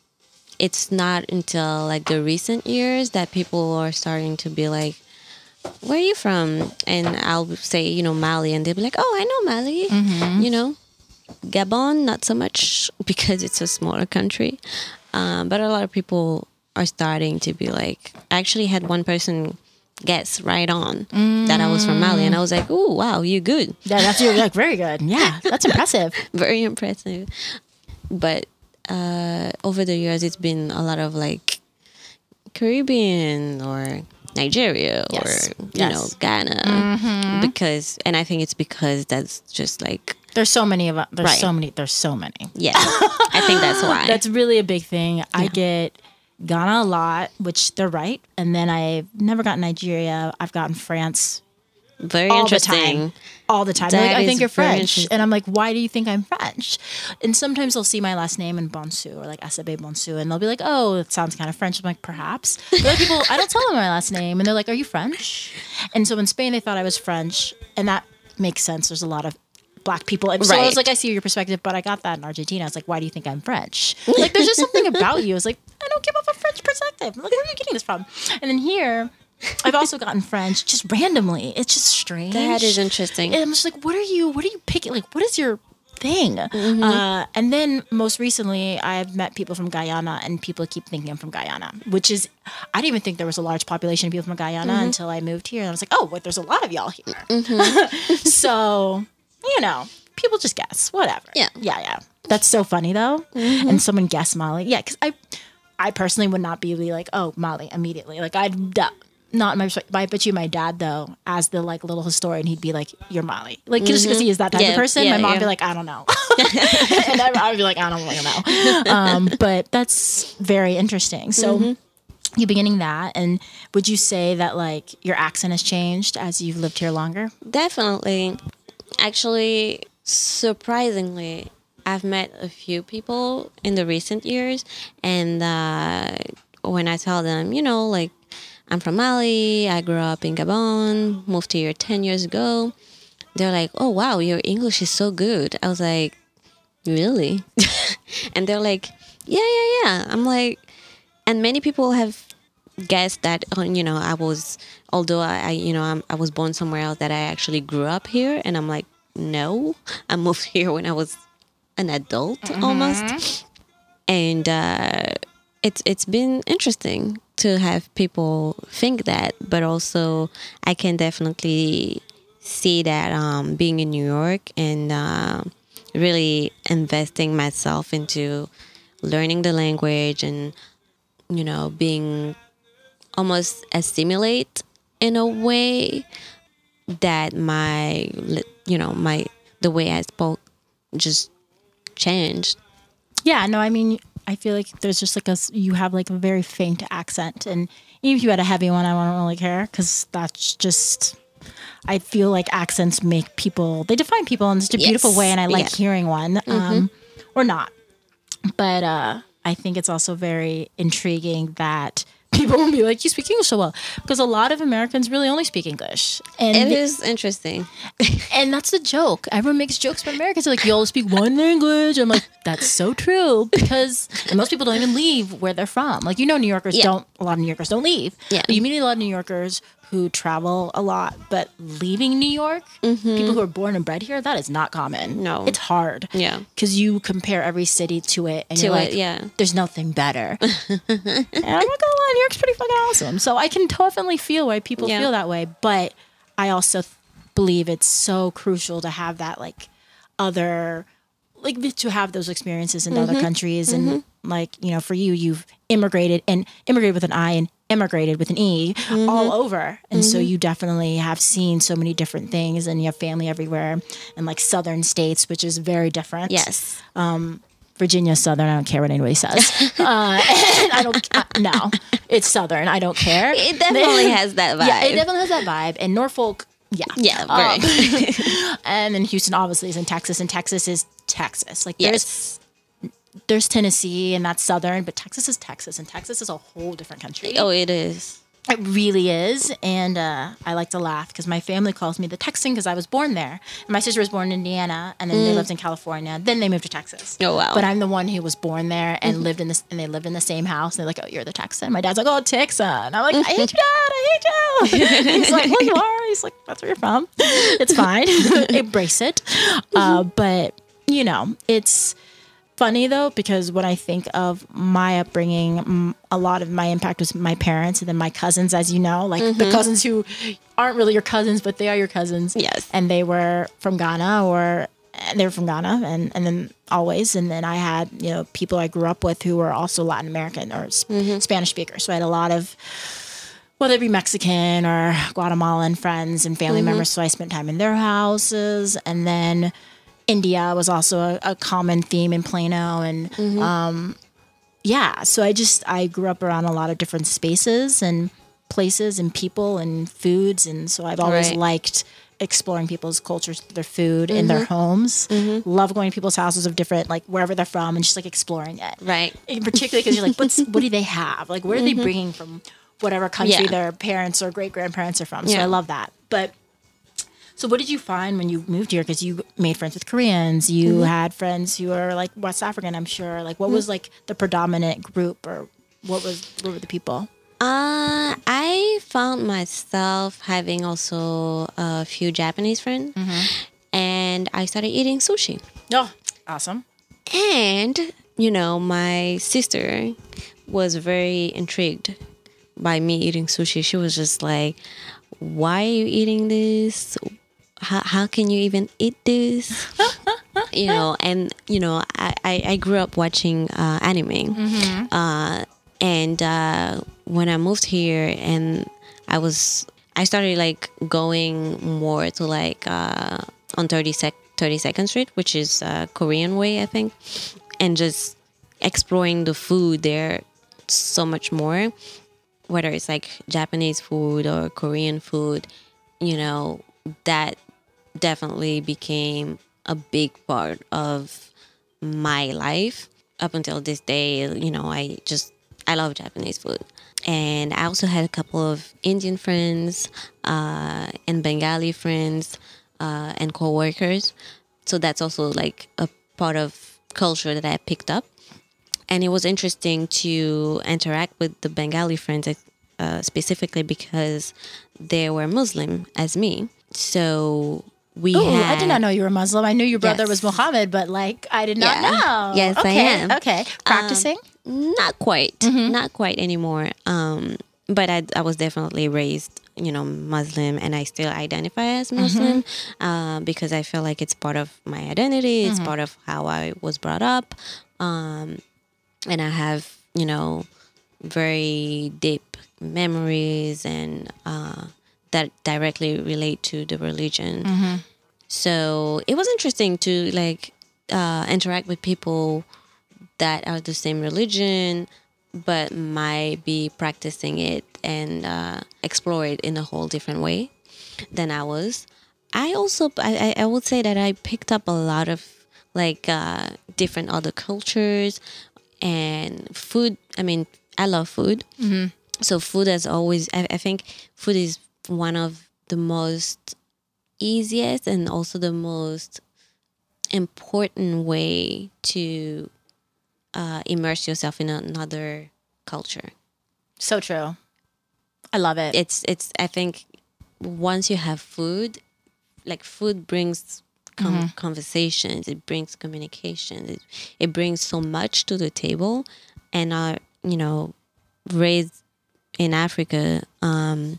it's not until like the recent years that people are starting to be like, where are you from? And I'll say, you know, Mali, and they'll be like, oh, I know Mali. You know, Gabon, not so much because it's a smaller country. Um, but a lot of people are starting to be like, I actually had one person guess right on that I was from Mali. And I was like, oh, wow, you're good. Yeah, that's you're like very good. Yeah, that's impressive. Very impressive. But uh, over the years, it's been a lot of like Caribbean or Nigeria Yes. or you Yes. know Ghana because and I think it's because that's just like There's so many of there's Right. so many there's so many. yeah I think that's why That's really a big thing. I get Ghana a lot, which they're right, and then I've never gotten Nigeria. I've gotten France Very all interesting. All the time. Like, I think you're French. And I'm like, why do you think I'm French? And sometimes they'll see my last name in Bonsu or like Asabe Bonsu and they'll be like, oh, it sounds kind of French. I'm like, perhaps. But other people, I don't tell them my last name and they're like, are you French? And so in Spain, they thought I was French. And that makes sense. There's a lot of black people. And so I was like, I see your perspective, but I got that in Argentina. I was like, why do you think I'm French? Like, there's just something about you. I was like, I don't give up a French perspective. Like, where are you getting this from? And then here, I've also gotten French just randomly. It's just strange. That is interesting. And I'm just like, what are you? What are you picking? Like, what is your thing? Mm-hmm. Uh, and then most recently, I've met people from Guyana, and people keep thinking I'm from Guyana, which is I didn't even think there was a large population of people from Guyana Mm-hmm. until I moved here, and I was like, oh, wait, there's a lot of y'all here. so you know, people just guess, whatever. Yeah. yeah, yeah. That's so funny though. And someone guessed Mali, yeah, because I, I personally would not be like, oh, Mali immediately. Like I'd duh, not my. I bet you my dad though, as the like little historian, he'd be like, "You're Mali," like just because he is that type of person. yeah, my mom would yeah. be like, "I don't know," and I, I'd be like, "I don't really know." Um, but that's very interesting. So. You beginning that, and would you say that like your accent has changed as you've lived here longer? Definitely. Actually, surprisingly, I've met a few people in the recent years, and uh, when I tell them, you know, like I'm from Mali, I grew up in Gabon, moved here 10 years ago, they're like, oh, wow, your English is so good. I was like, really? and they're like, yeah, yeah, yeah. I'm like, and many people have guessed that uh, you know I was although I, I you know I'm, I was born somewhere else that I actually grew up here and I'm like no I moved here when I was an adult almost and uh, it's it's been interesting to have people think that but also I can definitely see that um, being in New York and uh, really investing myself into learning the language and you know being almost assimilate in a way that my you know my the way I spoke just changed. Yeah, no, I mean, I feel like there's just like a you have like a very faint accent, and even if you had a heavy one, I wouldn't really care because that's just. I feel like accents make people they define people in such a beautiful way, and I like yeah. Mm-hmm. hearing one, um, or not. But uh, I think it's also very intriguing that people will be like, "You speak English so well," because a lot of Americans really only speak English, and It is interesting. and that's the joke. Everyone makes jokes about Americans. They're like, you all speak one language. I'm like, that's so true because and most people don't even leave where they're from. Like, you know, New Yorkers Yeah. don't, a lot of New Yorkers don't leave. Yeah. But you meet a lot of New Yorkers who travel a lot, but leaving New York, people who are born and bred here, that is not common. Mm-hmm. No. It's hard. Yeah. Because you compare every city to it and To you're it, like, yeah. there's nothing better. and I'm not gonna lie, New York's pretty fucking awesome. So I can definitely feel why people Yeah. feel that way. But I also th- believe it's so crucial to have that like other like to have those experiences in Mm-hmm. other countries and like you know for you you've immigrated and immigrated with an i and immigrated with an e Mm-hmm. all over and so you definitely have seen so many different things and you have family everywhere and like southern states which is very different Yes. Virginia Southern. I don't care what anybody says. uh, I don't. Uh, no, it's Southern. I don't care. It definitely has that vibe. Yeah, it definitely has that vibe. And Norfolk, yeah, yeah, Um, and then Houston obviously is in Texas, and Texas is Texas. Like yes. there's Tennessee, and that's Southern, but Texas is Texas, and Texas is a whole different country. Oh, it is. It really is, and uh, I like to laugh because my family calls me the Texan because I was born there. And my sister was born in Indiana, and then they lived in California. Then they moved to Texas. Mm. Oh, wow. Mm-hmm. But I'm the one who was born there and lived in this, and they lived in the same house. And they're like, "Oh, you're the Texan." My dad's like, "Oh, Texan." I'm like, "I hate you, Dad. I hate you." He's like, "Well, you are." He's like, "That's where you're from. It's fine. Embrace it." Uh, but you know, it's funny though because when I think of my upbringing, a lot of my impact was my parents and then my cousins, as you know, like the mm-hmm. cousins who aren't really your cousins, but they are your cousins. Yes. and they were from Ghana or they were from Ghana, and and then always, and then I had you know people I grew up with who were also Latin American or sp- mm-hmm. Spanish speakers, so I had a lot of. Whether it be Mexican or Guatemalan friends and family mm-hmm. members, so I spent time in their houses, and then India was also a, a common theme in Plano, and mm-hmm. um, yeah. So I just I grew up around a lot of different spaces and places and people and foods, and so I've always Right. liked exploring people's cultures, their food, in their mm-hmm. homes. Mm-hmm. Love going to people's houses of different, like wherever they're from, and just like exploring it. Right. In particularly because you're like, what's what do they have? Like, where are they bringing from? Whatever country Yeah. their parents or great grandparents are from. So Yeah. I love that. But so, what did you find when you moved here? Because you made friends with Koreans, you mm-hmm. had friends who are like West African, I'm sure. Like, what mm-hmm. was like the predominant group, or what was what were the people? Uh, I found myself having also a few Japanese friends, mm-hmm. and I started eating sushi. Oh, awesome! And you know, my sister was very intrigued by me eating sushi. She was just like, "Why are you eating this? How how can you even eat this?" you know, and you know, I I, I grew up watching uh, anime, uh, and uh, when I moved here, and I was I started like going more to like uh, on 30 sec- 32nd Street, which is uh, Korean way, I think, and just exploring the food there so much more. Whether it's like Japanese food or Korean food, you know, that definitely became a big part of my life up until this day. You know, I just I love Japanese food, and I also had a couple of Indian friends uh, and Bengali friends uh, and coworkers. So that's also like a part of culture that I picked up, and it was interesting to interact with the Bengali friends uh, specifically because they were Muslim as me. So we Oh, had I did not know you were Muslim. I knew your brother Yes. was Muhammad, but like I did not Yeah. know. Yes, I okay, am. Okay, practicing. not quite not quite anymore um but I, I was definitely raised you know muslim and i still identify as muslim uh, because i feel like it's part of my identity it's part of how i was brought up um, and i have you know very deep memories and uh, that directly relate to the religion so it was interesting to like uh, interact with people that are the same religion but might be practicing it and uh, explore it in a whole different way than I was. I also I, I I would say that I picked up a lot of like uh, different other cultures and food. I mean, I love food, so food has always. I, I think food is one of the most easiest and also the most important way to uh, immerse yourself in another culture. So true. I love it. It's it's. I think once you have food, like food brings com- conversations. It brings communication. It, it brings so much to the table, and uh, you know, raised in Africa, um,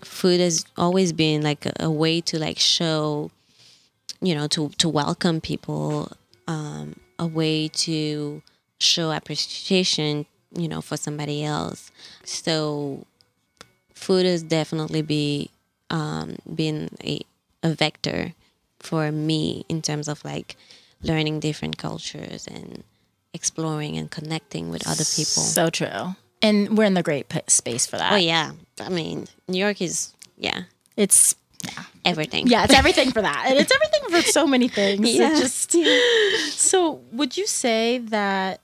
food has always been like a, a way to like show, you know, to to welcome people, um, a way to show appreciation, you know, for somebody else. So, food has definitely be um, been a a vector for me in terms of like learning different cultures and exploring and connecting with other people. So true. And we're in the great p- space for that. Oh yeah, I mean New York is yeah It's everything. yeah, it's everything for that. And it's everything for so many things. It Yeah. just So, would you say that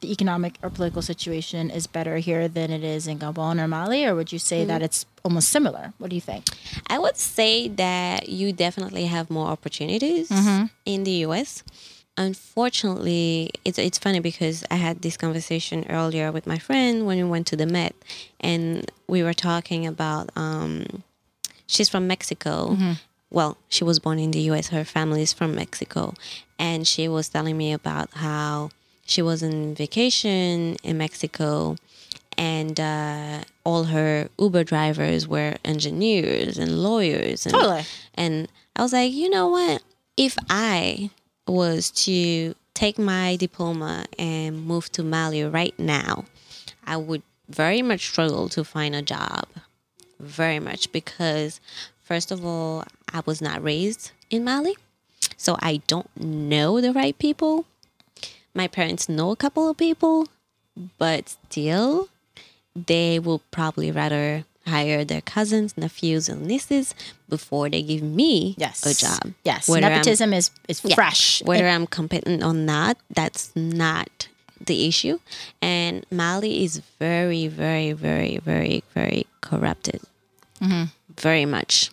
the economic or political situation is better here than it is in Gabon or Mali or would you say mm. that it's almost similar? What do you think? I would say that you definitely have more opportunities mm-hmm. in the US. Unfortunately, it's it's funny because I had this conversation earlier with my friend when we went to the Met, and we were talking about. Um, she's from Mexico. Well, she was born in the U.S. Her family is from Mexico, and she was telling me about how she was on vacation in Mexico, and uh, all her Uber drivers were engineers and lawyers. And, Totally. And I was like, you know what? If I was to take my diploma and move to Mali right now, I would very much struggle to find a job. Very much because, first of all, I was not raised in Mali. So I don't know the right people. My parents know a couple of people, but still, they will probably rather hire their cousins, nephews, and nieces before they give me Yes. a job. Yes. Whether I'm- Nepotism is is yeah, fresh. Whether I'm competent or not, that's not the issue. And Mali is very, very, very, very, very corrupted. Very much.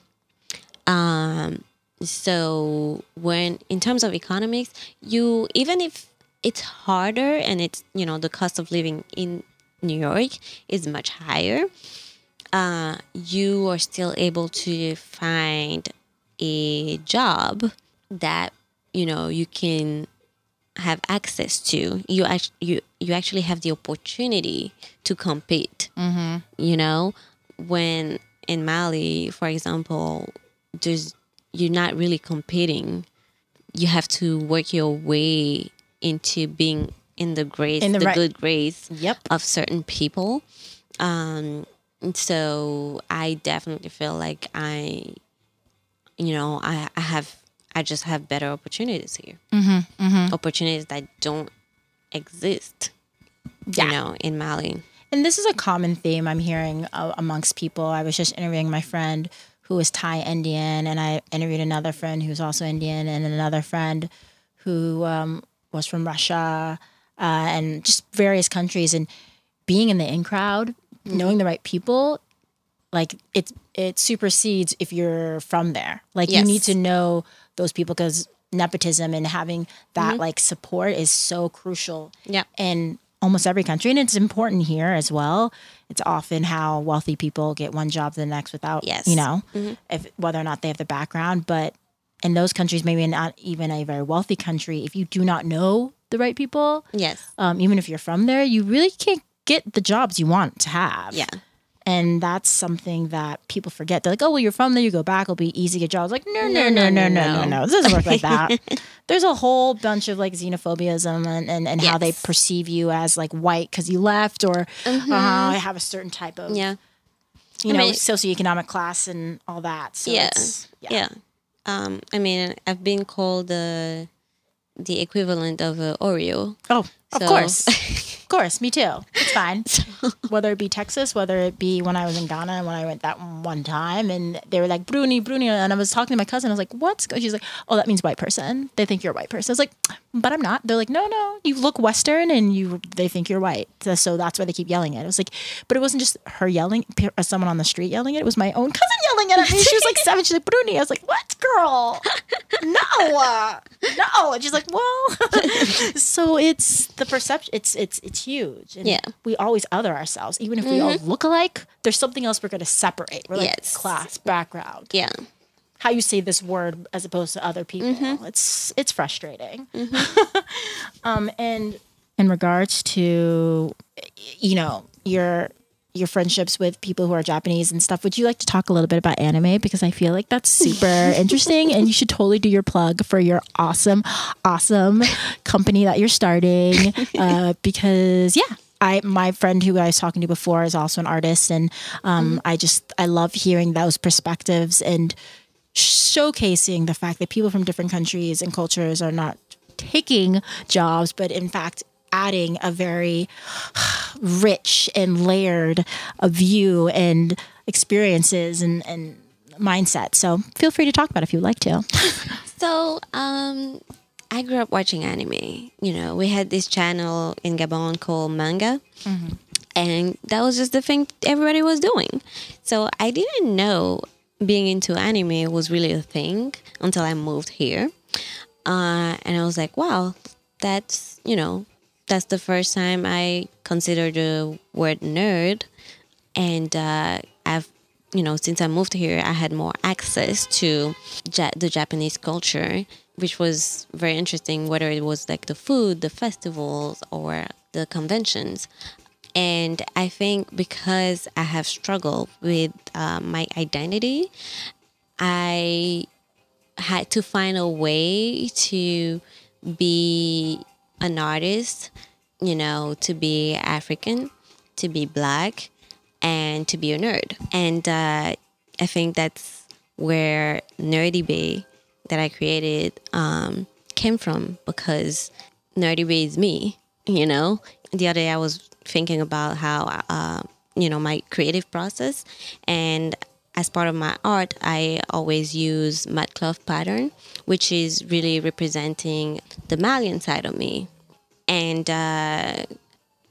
Um, so when in terms of economics, you even if it's harder and it's you know the cost of living in New York is much higher, uh, you are still able to find a job that you know you can have access to. You actually you you actually have the opportunity to compete. You know, when in Mali, for example, there's you're not really competing. You have to work your way into being in the grades, In the the, right- good grades Yep. of certain people. Um, so I definitely feel like I, you know, I, I have, I just have better opportunities here. Mm-hmm, Opportunities that don't exist, Yeah. you know, in Mali. And this is a common theme I'm hearing uh, amongst people. I was just interviewing my friend who was Thai Indian, and I interviewed another friend who's also Indian, and another friend who um, was from Russia, uh, and just various countries. And being in the in crowd, knowing the right people, like it it supersedes if you're from there. Like you need to know those people because nepotism and having that like support is so crucial Yeah. in almost every country and it's important here as well it's often how wealthy people get one job to the next without Yes. you know if whether or not they have the background but in those countries maybe not even a very wealthy country if you do not know the right people Yes. um, even if you're from there you really can't get the jobs you want to have Yeah. and that's something that people forget. They're like, oh, well, you're from there, you go back, it'll be easy to get jobs. Like, no, no, no, no, no, no, no. It doesn't work like that. There's a whole bunch of like xenophobiaism and, and, and how they perceive you as like white because you left or uh, I have a certain type of, Yeah. you I know, mean- socioeconomic class and all that. So yeah. it's- yeah. Um, I mean, I've been called the the equivalent of a Oreo. Oh, So- of course. Course, me too. It's fine. whether it be Texas, whether it be when I was in Ghana and when I went that one time and they were like, Bruni, Bruni. And I was talking to my cousin. I was like, what's go-" She's like, oh, that means white person. They think you're a white person. I was like, but I'm not. They're like, no, no, you look Western and you, they think you're white. So, that's why they keep yelling it. I was like, but it wasn't just her yelling, uh, someone on the street yelling it. It was my own cousin yelling it at me. She was like seven. She's like, Bruni. I was like, what, girl? No, no. And she's like, well, so it's the perception. It's it's it's huge. And Yeah. we always other ourselves, even if we all mm-hmm. look alike. There's something else we're going to separate. We're like Yes. class, background, Yeah. how you say this word as opposed to other people. Mm-hmm. It's it's frustrating. Mm-hmm. um, and in regards to you know your your friendships with people who are Japanese and stuff, would you like to talk a little bit about anime? Because I feel like that's super interesting, and you should totally do your plug for your awesome, awesome company that you're starting. Uh, because yeah. I, my friend who I was talking to before is also an artist, and um, I just I love hearing those perspectives and showcasing the fact that people from different countries and cultures are not taking jobs, but in fact adding a very rich and layered uh, view and experiences and, and mindset. So feel free to talk about it if you'd like to. So, um, I grew up watching anime. You know, we had this channel in Gabon called Manga, and that was just the thing everybody was doing. So I didn't know being into anime was really a thing until I moved here, uh, and I was like, wow, that's you know, that's the first time I considered the word nerd, and uh, I've you know, since I moved here, I had more access to ja- the Japanese culture, which was very interesting, whether it was like the food, the festivals, or the conventions. And I think because I have struggled with uh, my identity, I had to find a way to be an artist, you know, to be African, to be black, and to be a nerd. And uh, I think that's where Nerdy Bay that I created um, came from because Nerdy Bay is me, you know? The other day I was thinking about how uh, you know my creative process and as part of my art i always use mud cloth pattern which is really representing the malian side of me and uh,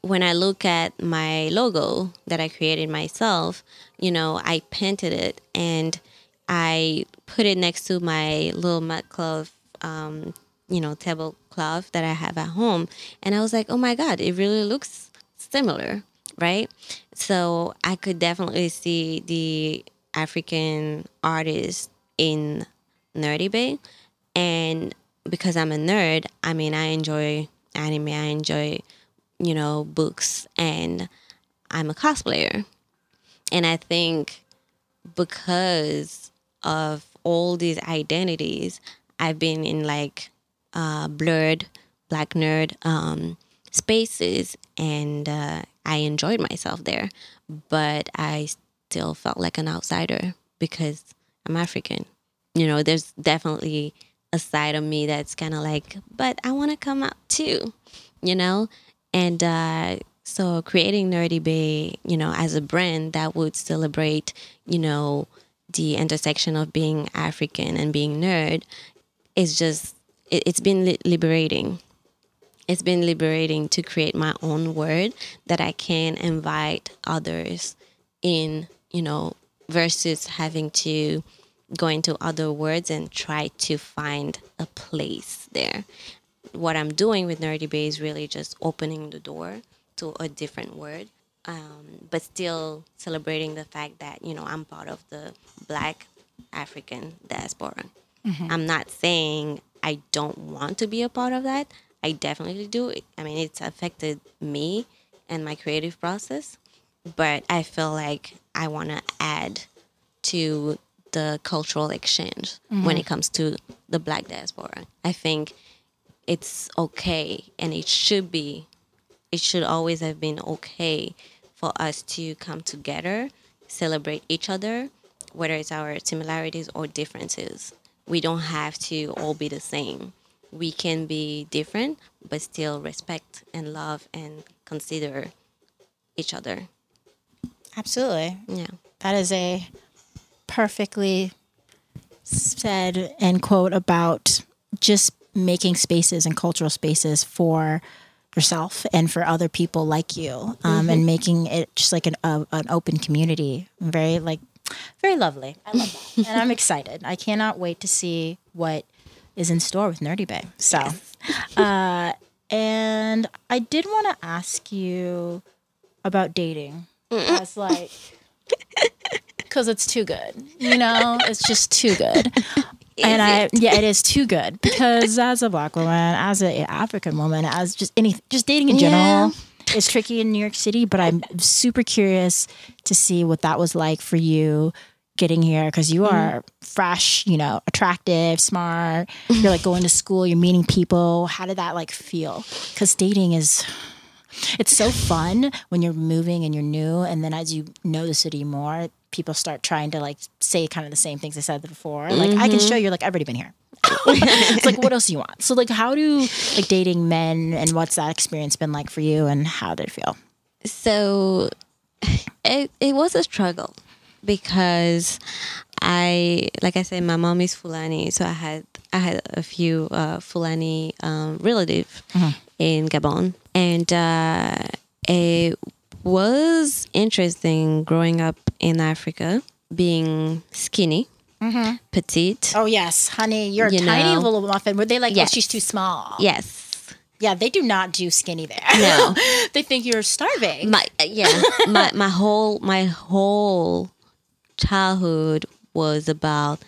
when i look at my logo that i created myself you know i painted it and i put it next to my little mud cloth um, you know tablecloth that i have at home and i was like oh my god it really looks similar right? So I could definitely see the African artist in Nerdy Bay. And because I'm a nerd, I mean, I enjoy anime, I enjoy, you know, books, and I'm a cosplayer. And I think because of all these identities, I've been in like uh, blurred black nerd um, spaces, and uh, I enjoyed myself there, but I still felt like an outsider because I'm African. You know, there's definitely a side of me that's kind of like, but I want to come out too, you know? And uh, so creating Nerdy Bay, you know, as a brand that would celebrate, you know, the intersection of being African and being nerd is just, it, has been liberating it's been liberating to create my own word that I can invite others in, you know, versus having to go into other words and try to find a place there. What I'm doing with Nerdy Bay is really just opening the door to a different word, um, but still celebrating the fact that, you know, I'm part of the Black African diaspora. Mm-hmm. I'm not saying I don't want to be a part of that. I definitely do. I mean, it's affected me and my creative process, but I feel like I want to add to the cultural exchange mm-hmm. when it comes to the black diaspora. I think it's okay and it should be, it should always have been okay for us to come together, celebrate each other, whether it's our similarities or differences. We don't have to all be the same we can be different but still respect and love and consider each other absolutely yeah that is a perfectly said end quote about just making spaces and cultural spaces for yourself and for other people like you um, mm-hmm. and making it just like an, uh, an open community very like very lovely i love that and i'm excited i cannot wait to see what is in store with Nerdy Bay. So, yes. uh, and I did want to ask you about dating as like because it's too good. You know, it's just too good. and I yeah, it is too good because as a black woman, as an African woman, as just any just dating in general. Yeah. Is tricky in New York City, but I'm super curious to see what that was like for you getting here because you mm-hmm. are mm. fresh, you know, attractive, smart. You're like going to school, you're meeting people. How did that like feel? Because dating is it's so fun when you're moving and you're new and then as you know the city more people start trying to like say kind of the same things i said before. Like mm-hmm. i can show you like i've already been here. It's like what else do you want? So like how do like dating men and what's that experience been like for you and how did it feel? So it, it was a struggle because I, like I said, my mom is Fulani, so I had I had a few uh, Fulani um, relative mm-hmm. in Gabon, and uh, it was interesting growing up in Africa, being skinny. Mm-hmm. Petite. Oh yes, honey, you're you a tiny know. little muffin. Were they like, yes. oh, she's too small? Yes. Yeah, they do not do skinny there. No, they think you're starving. My yeah, my my whole my whole childhood was about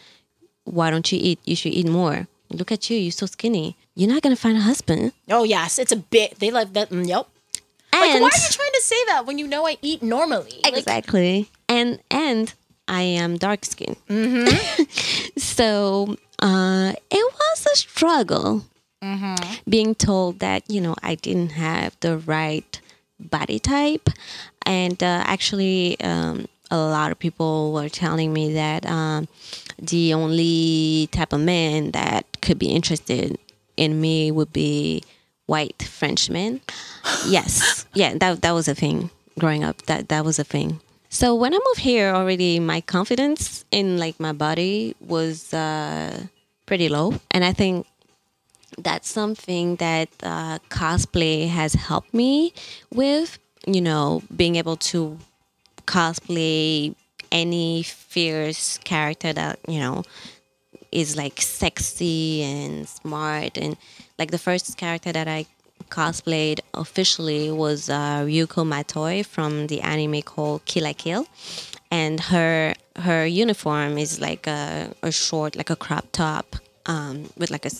why don't you eat? You should eat more. Look at you, you're so skinny. You're not gonna find a husband. Oh yes, it's a bit. They like that. Mm, yep. Like, why are you trying to say that when you know I eat normally? Exactly. Like, and and I am dark skinned. Mm-hmm. so uh, it was a struggle. Mm-hmm. Being told that you know I didn't have the right body type, and uh, actually um, a lot of people were telling me that um, the only type of man that could be interested in me would be white Frenchmen. yes, yeah, that that was a thing. growing up. That that was a thing. So when I moved here, already my confidence in like my body was uh, pretty low, and I think that's something that uh, cosplay has helped me with. You know, being able to cosplay any fierce character that you know is like sexy and smart and like the first character that I cosplayed officially was uh, Ryuko Matoi from the anime called Kill la Kill, and her her uniform is like a, a short like a crop top um, with like a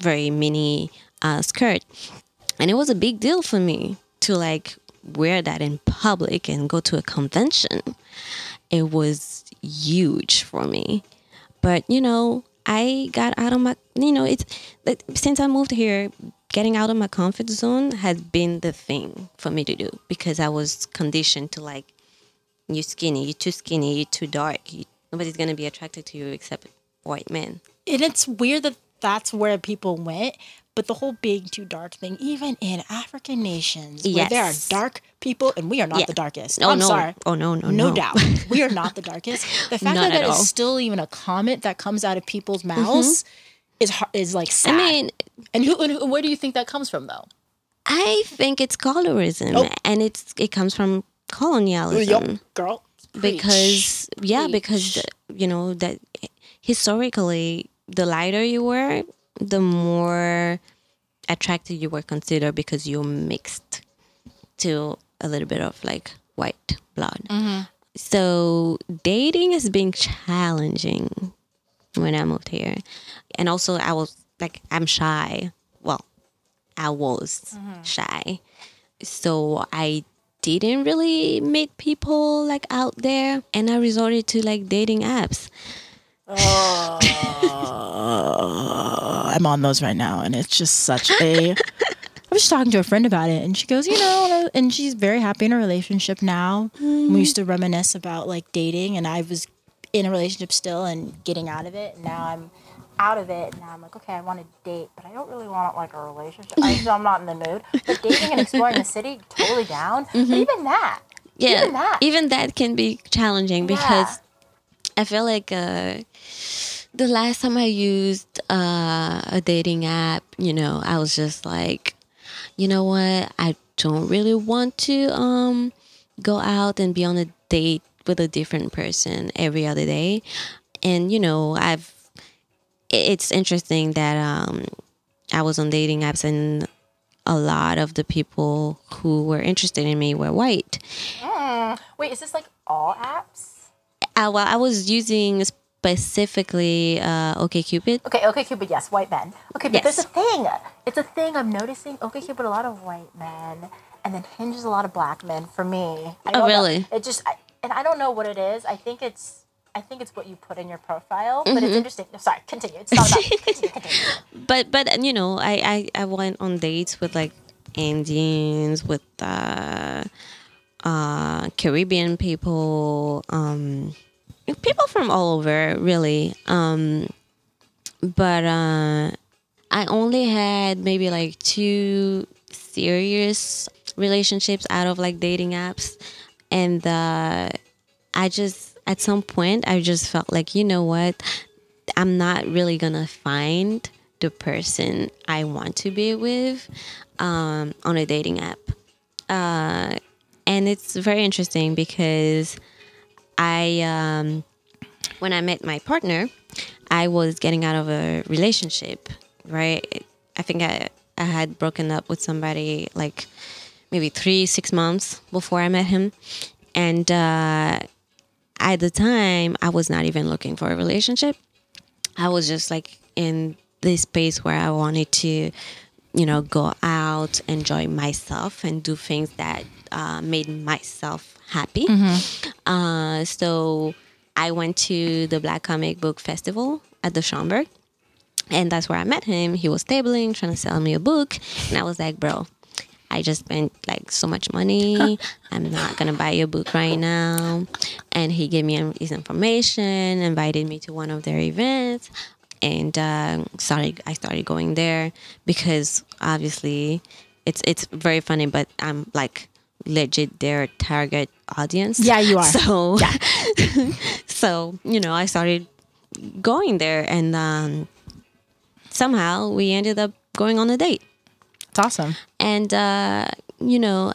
very mini uh, skirt, and it was a big deal for me to like wear that in public and go to a convention. It was huge for me. But you know i got out of my you know it's that since i moved here getting out of my comfort zone has been the thing for me to do because i was conditioned to like you're skinny you're too skinny you're too dark you, nobody's gonna be attracted to you except white men And it's weird that that's where people went. But the whole being too dark thing, even in African nations, where there are dark people, and we are not Yeah. the darkest. oh I'm no. sorry. oh no no no no. doubt. We are not the darkest. The fact that that at is still even a comment that comes out of people's mm-hmm. mouths is har- is like sad. i mean and who and who, where do you think that comes from though? I think it's colorism Oh. and it's it comes from colonialism. Girl. Because yeah Preach. because the, you know that historically the lighter you were the more attractive you were considered because you're mixed to a little bit of like white blood. Mm-hmm. So dating has been challenging when i moved here. And also i was like i'm shy. Well i was mm-hmm. shy. So I didn't really meet people like out there, and I resorted to like dating apps. I'm on those right now and it's just such a i was just talking to a friend about it and she goes you know and she's very happy in a relationship now. We used to reminisce about like dating and i was in a relationship still and getting out of it and now i'm out of it and now i'm like okay i want to date but i don't really want like a relationship. I, i'm not in the mood. But dating and exploring the city totally down. But mm-hmm. even that Yeah, Even that. even that can be challenging because I feel like uh, the last time I used uh, a dating app, you know, I was just like, you know what, I don't really want to um, go out and be on a date with a different person every other day, and you know, I've. It's interesting that um, I was on dating apps and a lot of the people who were interested in me were white. wait is this like all apps Uh, well, I was using specifically uh, OkCupid. Okay, okay, Cupid, yes, white men. Okay, but Yes. there's a thing. It's a thing I'm noticing. Okay, Cupid, a lot of white men, and then Hinge is a lot of black men. For me, I Oh, don't know. really? It just, I, and I don't know what it is. I think it's, I think it's what you put in your profile. But Mm-hmm. it's interesting. No, sorry, continue. It's not about. continue, continue. But but you know, I, I, I went on dates with like Indians, with uh, uh, Caribbean people, um, people from all over, really. Um, but uh, I only had maybe like two serious relationships out of like dating apps, and uh, I just at some point I just felt like you know what, I'm not really gonna find the person I want to be with um, on a dating app. Uh, and it's very interesting because I, um, when I met my partner, I was getting out of a relationship, right? I think I, I had broken up with somebody like maybe three, six months before I met him. And uh, at the time, I was not even looking for a relationship. I was just like in this space where I wanted to, you know, go out, enjoy myself, and do things that uh, made myself happy. Uh, so I went to the Black Comic Book Festival at the Schomburg, and that's where I met him. He was tabling, trying to sell me a book, and I was like, bro. I just spent like so much money. I'm not gonna buy your book right now. And he gave me his information, invited me to one of their events, and uh, started. I started going there because obviously, it's it's very funny. But I'm like legit their target audience. Yeah, you are. So, Yeah. so you know, I started going there, and um, somehow we ended up going on a date. It's awesome. And uh, you know,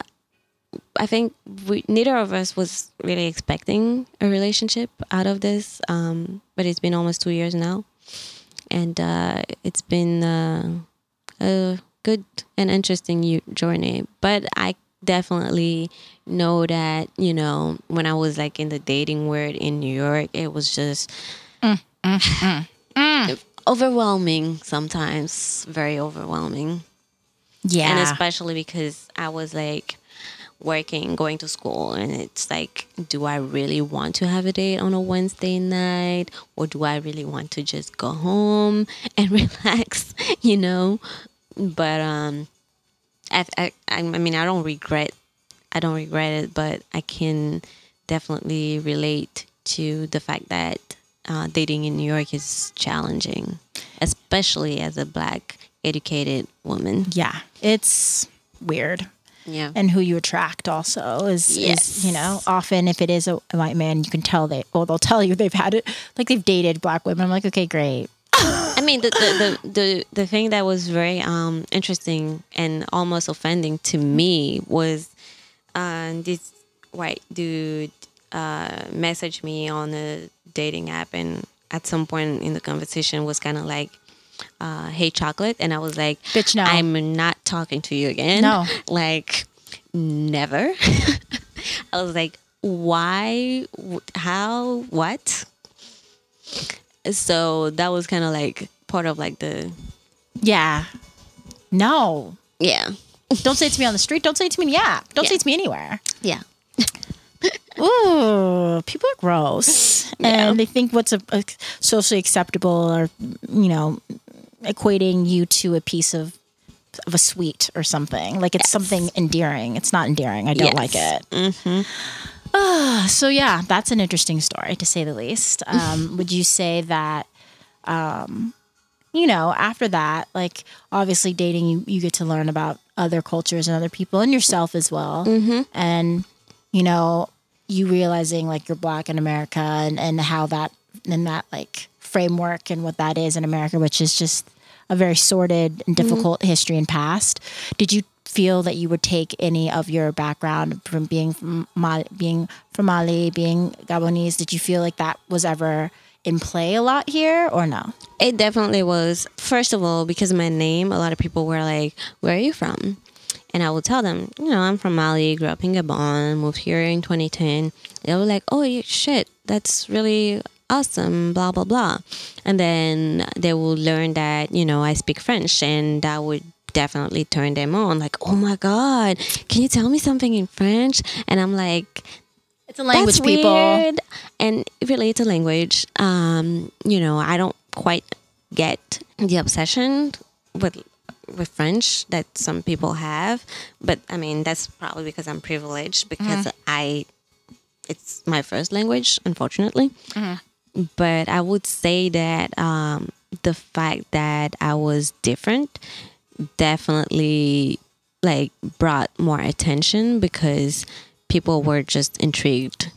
I think we, neither of us was really expecting a relationship out of this. Um, but it's been almost two years now, and uh, it's been uh, a good and interesting journey. But I definitely know that you know when I was like in the dating world in New York, it was just overwhelming sometimes, very overwhelming Yeah. and especially because I was like working, going to school, and it's like, do I really want to have a date on a Wednesday night, or do I really want to just go home and relax? You know, but um, I I I mean, I don't regret, I don't regret it, but I can definitely relate to the fact that uh, dating in New York is challenging, especially as a black educated woman. yeah. It's weird. Yeah. and who you attract also is, is you know often if it is a, a white man you can tell they well they'll tell you they've had it like they've dated black women. I'm like okay great. I mean, the, the, the, the, the thing that was very um, interesting and almost offending to me was uh, this white dude uh, messaged me on a dating app, and at some point in the conversation was kind of like, uh, "Hey, chocolate," and I was like, Bitch, no. I'm not talking to you again." No. like never. I was like, "Why? How? What?" so that was kind of like part of like the yeah no yeah don't say it to me on the street don't say it to me in the app don't say it to me anywhere yeah Ooh, people are gross, and they think what's a, a socially acceptable, or you know, equating you to a piece of of a sweet or something. Like it's something endearing. It's not endearing. I don't Yes. like it. Mm-hmm. so yeah, that's an interesting story to say the least. Um, would you say that? Um, you know, after that, like obviously dating, you, you get to learn about other cultures and other people and yourself as well. Mm-hmm. And, you know, you realizing like you're black in America and, and how that, and that like framework and what that is in America, which is just a very sordid and mm-hmm. difficult history and past. Did you feel that you would take any of your background from being from Mali, being from Mali, being Gabonese? Did you feel like that was ever in play a lot here or no? it definitely was first of all because of my name a lot of people were like where are you from and i would tell them you know i'm from mali grew up in gabon moved here in 2010 they were like oh shit that's really awesome blah blah blah and then they will learn that you know i speak french and that would definitely turn them on like oh my god can you tell me something in french and i'm like It's a language, that's people. weird. And really, it's a language. Um, you know, I don't quite get the obsession with with French that some people have, but I mean that's probably because I'm privileged because I it's my first language, unfortunately. But I would say that um, the fact that I was different definitely like brought more attention because people were just intrigued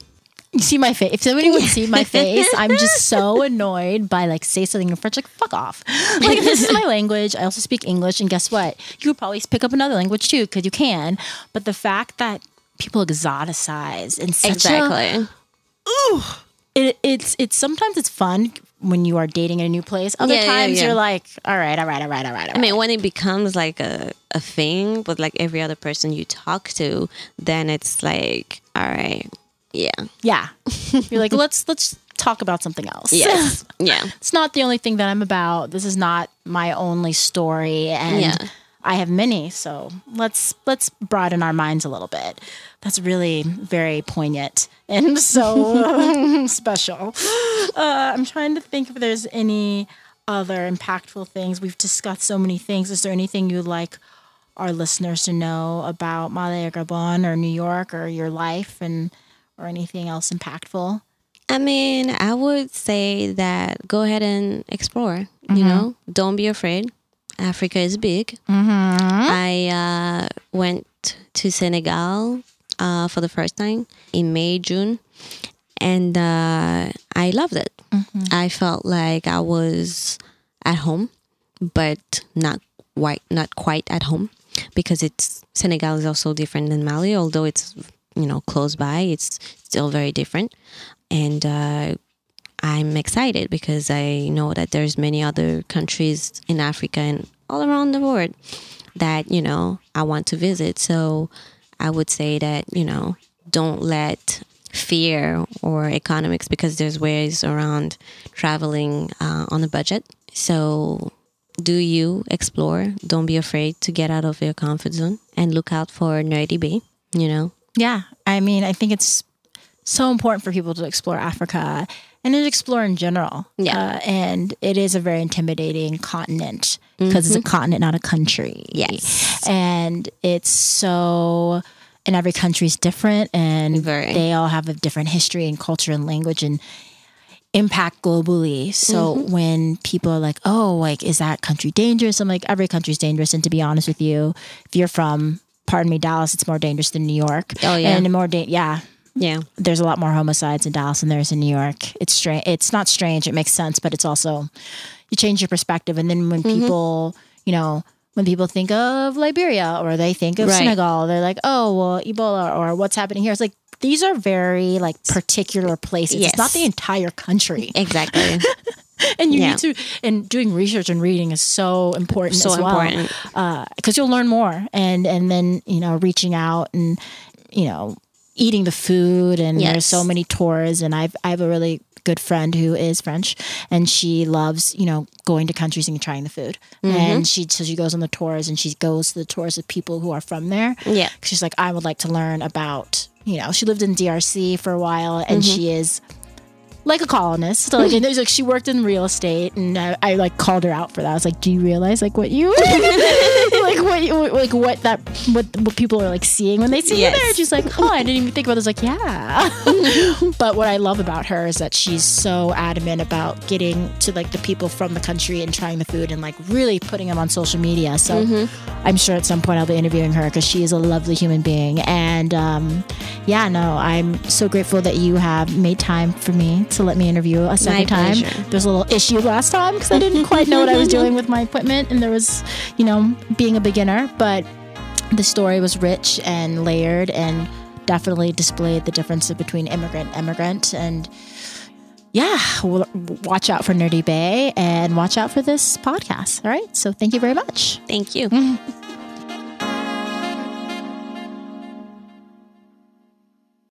You see my face. If somebody would see my face, I'm just so annoyed by like say something in French, like fuck off. Like this is my language. I also speak English, and guess what? You would probably pick up another language too because you can. But the fact that people exoticize in such a exactly it, it's it's sometimes it's fun when you are dating in a new place. Other Yeah, yeah, times yeah. you're like, all right, all right, all right, all right. All right. I mean, when it becomes like a, a thing with like every other person you talk to, then it's like, all right, yeah, yeah, you're like, let's let's talk about something else. yes, yeah, it's not the only thing that I'm about. This is not my only story, and Yeah. I have many. So let's let's broaden our minds a little bit. That's really very poignant and so special. Uh, I'm trying to think if there's any other impactful things. We've discussed so many things. Is there anything you'd like our listeners to know about Mali or Gabon or New York or your life and or anything else impactful? I mean, I would say that go ahead and explore. You know, don't be afraid. Africa is big. I uh, went to Senegal uh, for the first time in May, June, and uh, I loved it. I felt like I was at home, but not quite not quite at home because it's Senegal is also different than Mali. Although it's you know close by, it's still very different, and uh, I'm excited because I know that there's many other countries in Africa and all around the world that you know I want to visit. So I would say that you know don't let fear or economics because there's ways around traveling uh, on a budget. So do you explore? Don't be afraid to get out of your comfort zone and look out for Nerdy Bay. You know, Yeah. I mean, I think it's so important for people to explore Africa and to explore in general. Yeah. Uh, and it is a very intimidating continent because it's a continent, not a country. Yes. And it's so, and every country's different and Very. they all have a different history and culture and language and impact globally. So when people are like, oh, like, is that country dangerous? I'm like, every country's dangerous. And to be honest with you, if you're from, pardon me, Dallas, it's more dangerous than New York. Oh, yeah. And more, da- yeah, yeah, there's a lot more homicides in Dallas than there is in New York. It's strange. It's not strange. It makes sense, but it's also you change your perspective. And then when Mm-hmm. people, you know, when people think of Liberia or they think of Right. Senegal, they're like, oh, well, Ebola or what's happening here. It's like these are very like particular places. Yes. It's not the entire country. exactly. And you Yeah. need to. And doing research and reading is so important. So as well important. because you'll learn more and and then you know reaching out and you know eating the food and Yes. there's so many tours and I've I have a really good friend who is French and she loves you know going to countries and trying the food Mm-hmm. and she so she goes on the tours and she goes to the tours with people who are from there Yeah. she's like I would like to learn about you know she lived in DRC for a while and Mm-hmm. she is like a colonist. So like, and there's like she worked in real estate, and I, I like called her out for that. I was like, "Do you realize like what you like what you, like what that what what people are like seeing when they see Yes. you there?" She's like, "Oh, I didn't even think about this." Like, yeah. but what I love about her is that she's so adamant about getting to like the people from the country and trying the food and like really putting them on social media. So I'm sure at some point I'll be interviewing her because she is a lovely human being. And um, yeah, no, I'm so grateful that you have made time for me to let me interview a second time. pleasure. There's a little issue last time because I didn't quite know what I was doing with my equipment, and there was, you know, being a beginner, but the story was rich and layered and definitely displayed the difference between immigrant and immigrant and yeah watch out for nerdy bay and watch out for this podcast all right so thank you very much Thank you. Mm-hmm.